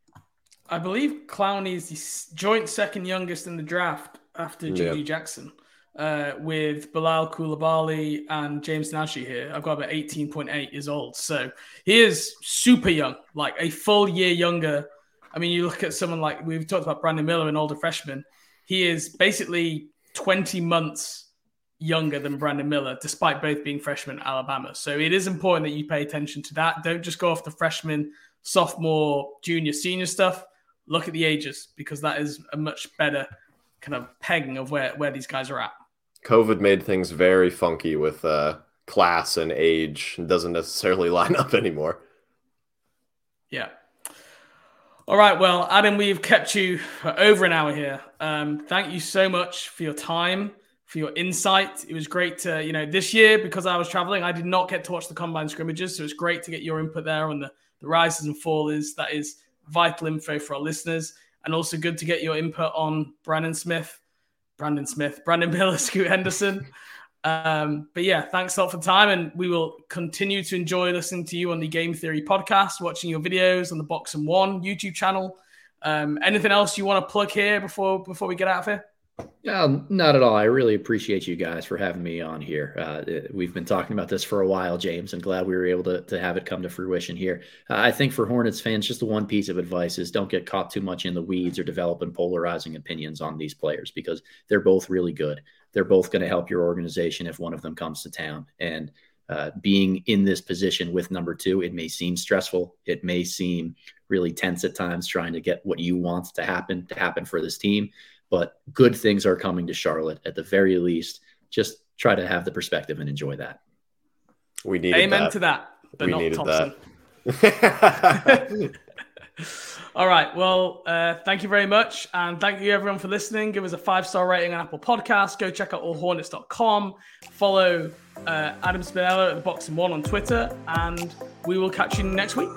S2: I believe Clowney is the joint second youngest in the draft after GG Jackson. Uh, with Bilal Coulibaly and James Nnaji here. I've got about 18.8 years old. So he is super young, like a full year younger. I mean, you look at someone like we've talked about Brandon Miller, an older freshman. He is basically 20 months younger than Brandon Miller, despite both being freshmen at Alabama. So it is important that you pay attention to that. Don't just go off the freshman, sophomore, junior, senior stuff. Look at the ages because that is a much better kind of pegging of where, where these guys are at.
S3: COVID made things very funky with uh, class and age and doesn't necessarily [laughs] line up anymore.
S2: Yeah. All right. Well, Adam, we've kept you for over an hour here. Um, thank you so much for your time, for your insight. It was great to, you know, this year because I was traveling, I did not get to watch the combine scrimmages. So it's great to get your input there on the, the rises and falls. That is vital info for our listeners and also good to get your input on Brandon Smith, Brandon Smith, Brandon Miller, [laughs] Scoot Henderson. Um, but yeah, thanks a lot for the time, and we will continue to enjoy listening to you on the Game Theory podcast, watching your videos on the Box and One YouTube channel. Um, anything else you want to plug here before before we get out of here?
S4: Um, not at all. I really appreciate you guys for having me on here. Uh, we've been talking about this for a while, James, and glad we were able to, to have it come to fruition here. Uh, I think for Hornets fans, just the one piece of advice is don't get caught too much in the weeds or developing polarizing opinions on these players because they're both really good. They're both going to help your organization if one of them comes to town. And uh, being in this position with number two, it may seem stressful. It may seem really tense at times trying to get what you want to happen to happen for this team but good things are coming to Charlotte at the very least. Just try to have the perspective and enjoy that.
S3: We need
S2: amen
S3: that.
S2: to that, but we not Thompson. That. [laughs] [laughs] All right. Well, uh, thank you very much. And thank you, everyone, for listening. Give us a five star rating on Apple Podcasts. Go check out allhornets.com. Follow uh, Adam Spinella at the Box and One on Twitter. And we will catch you next week.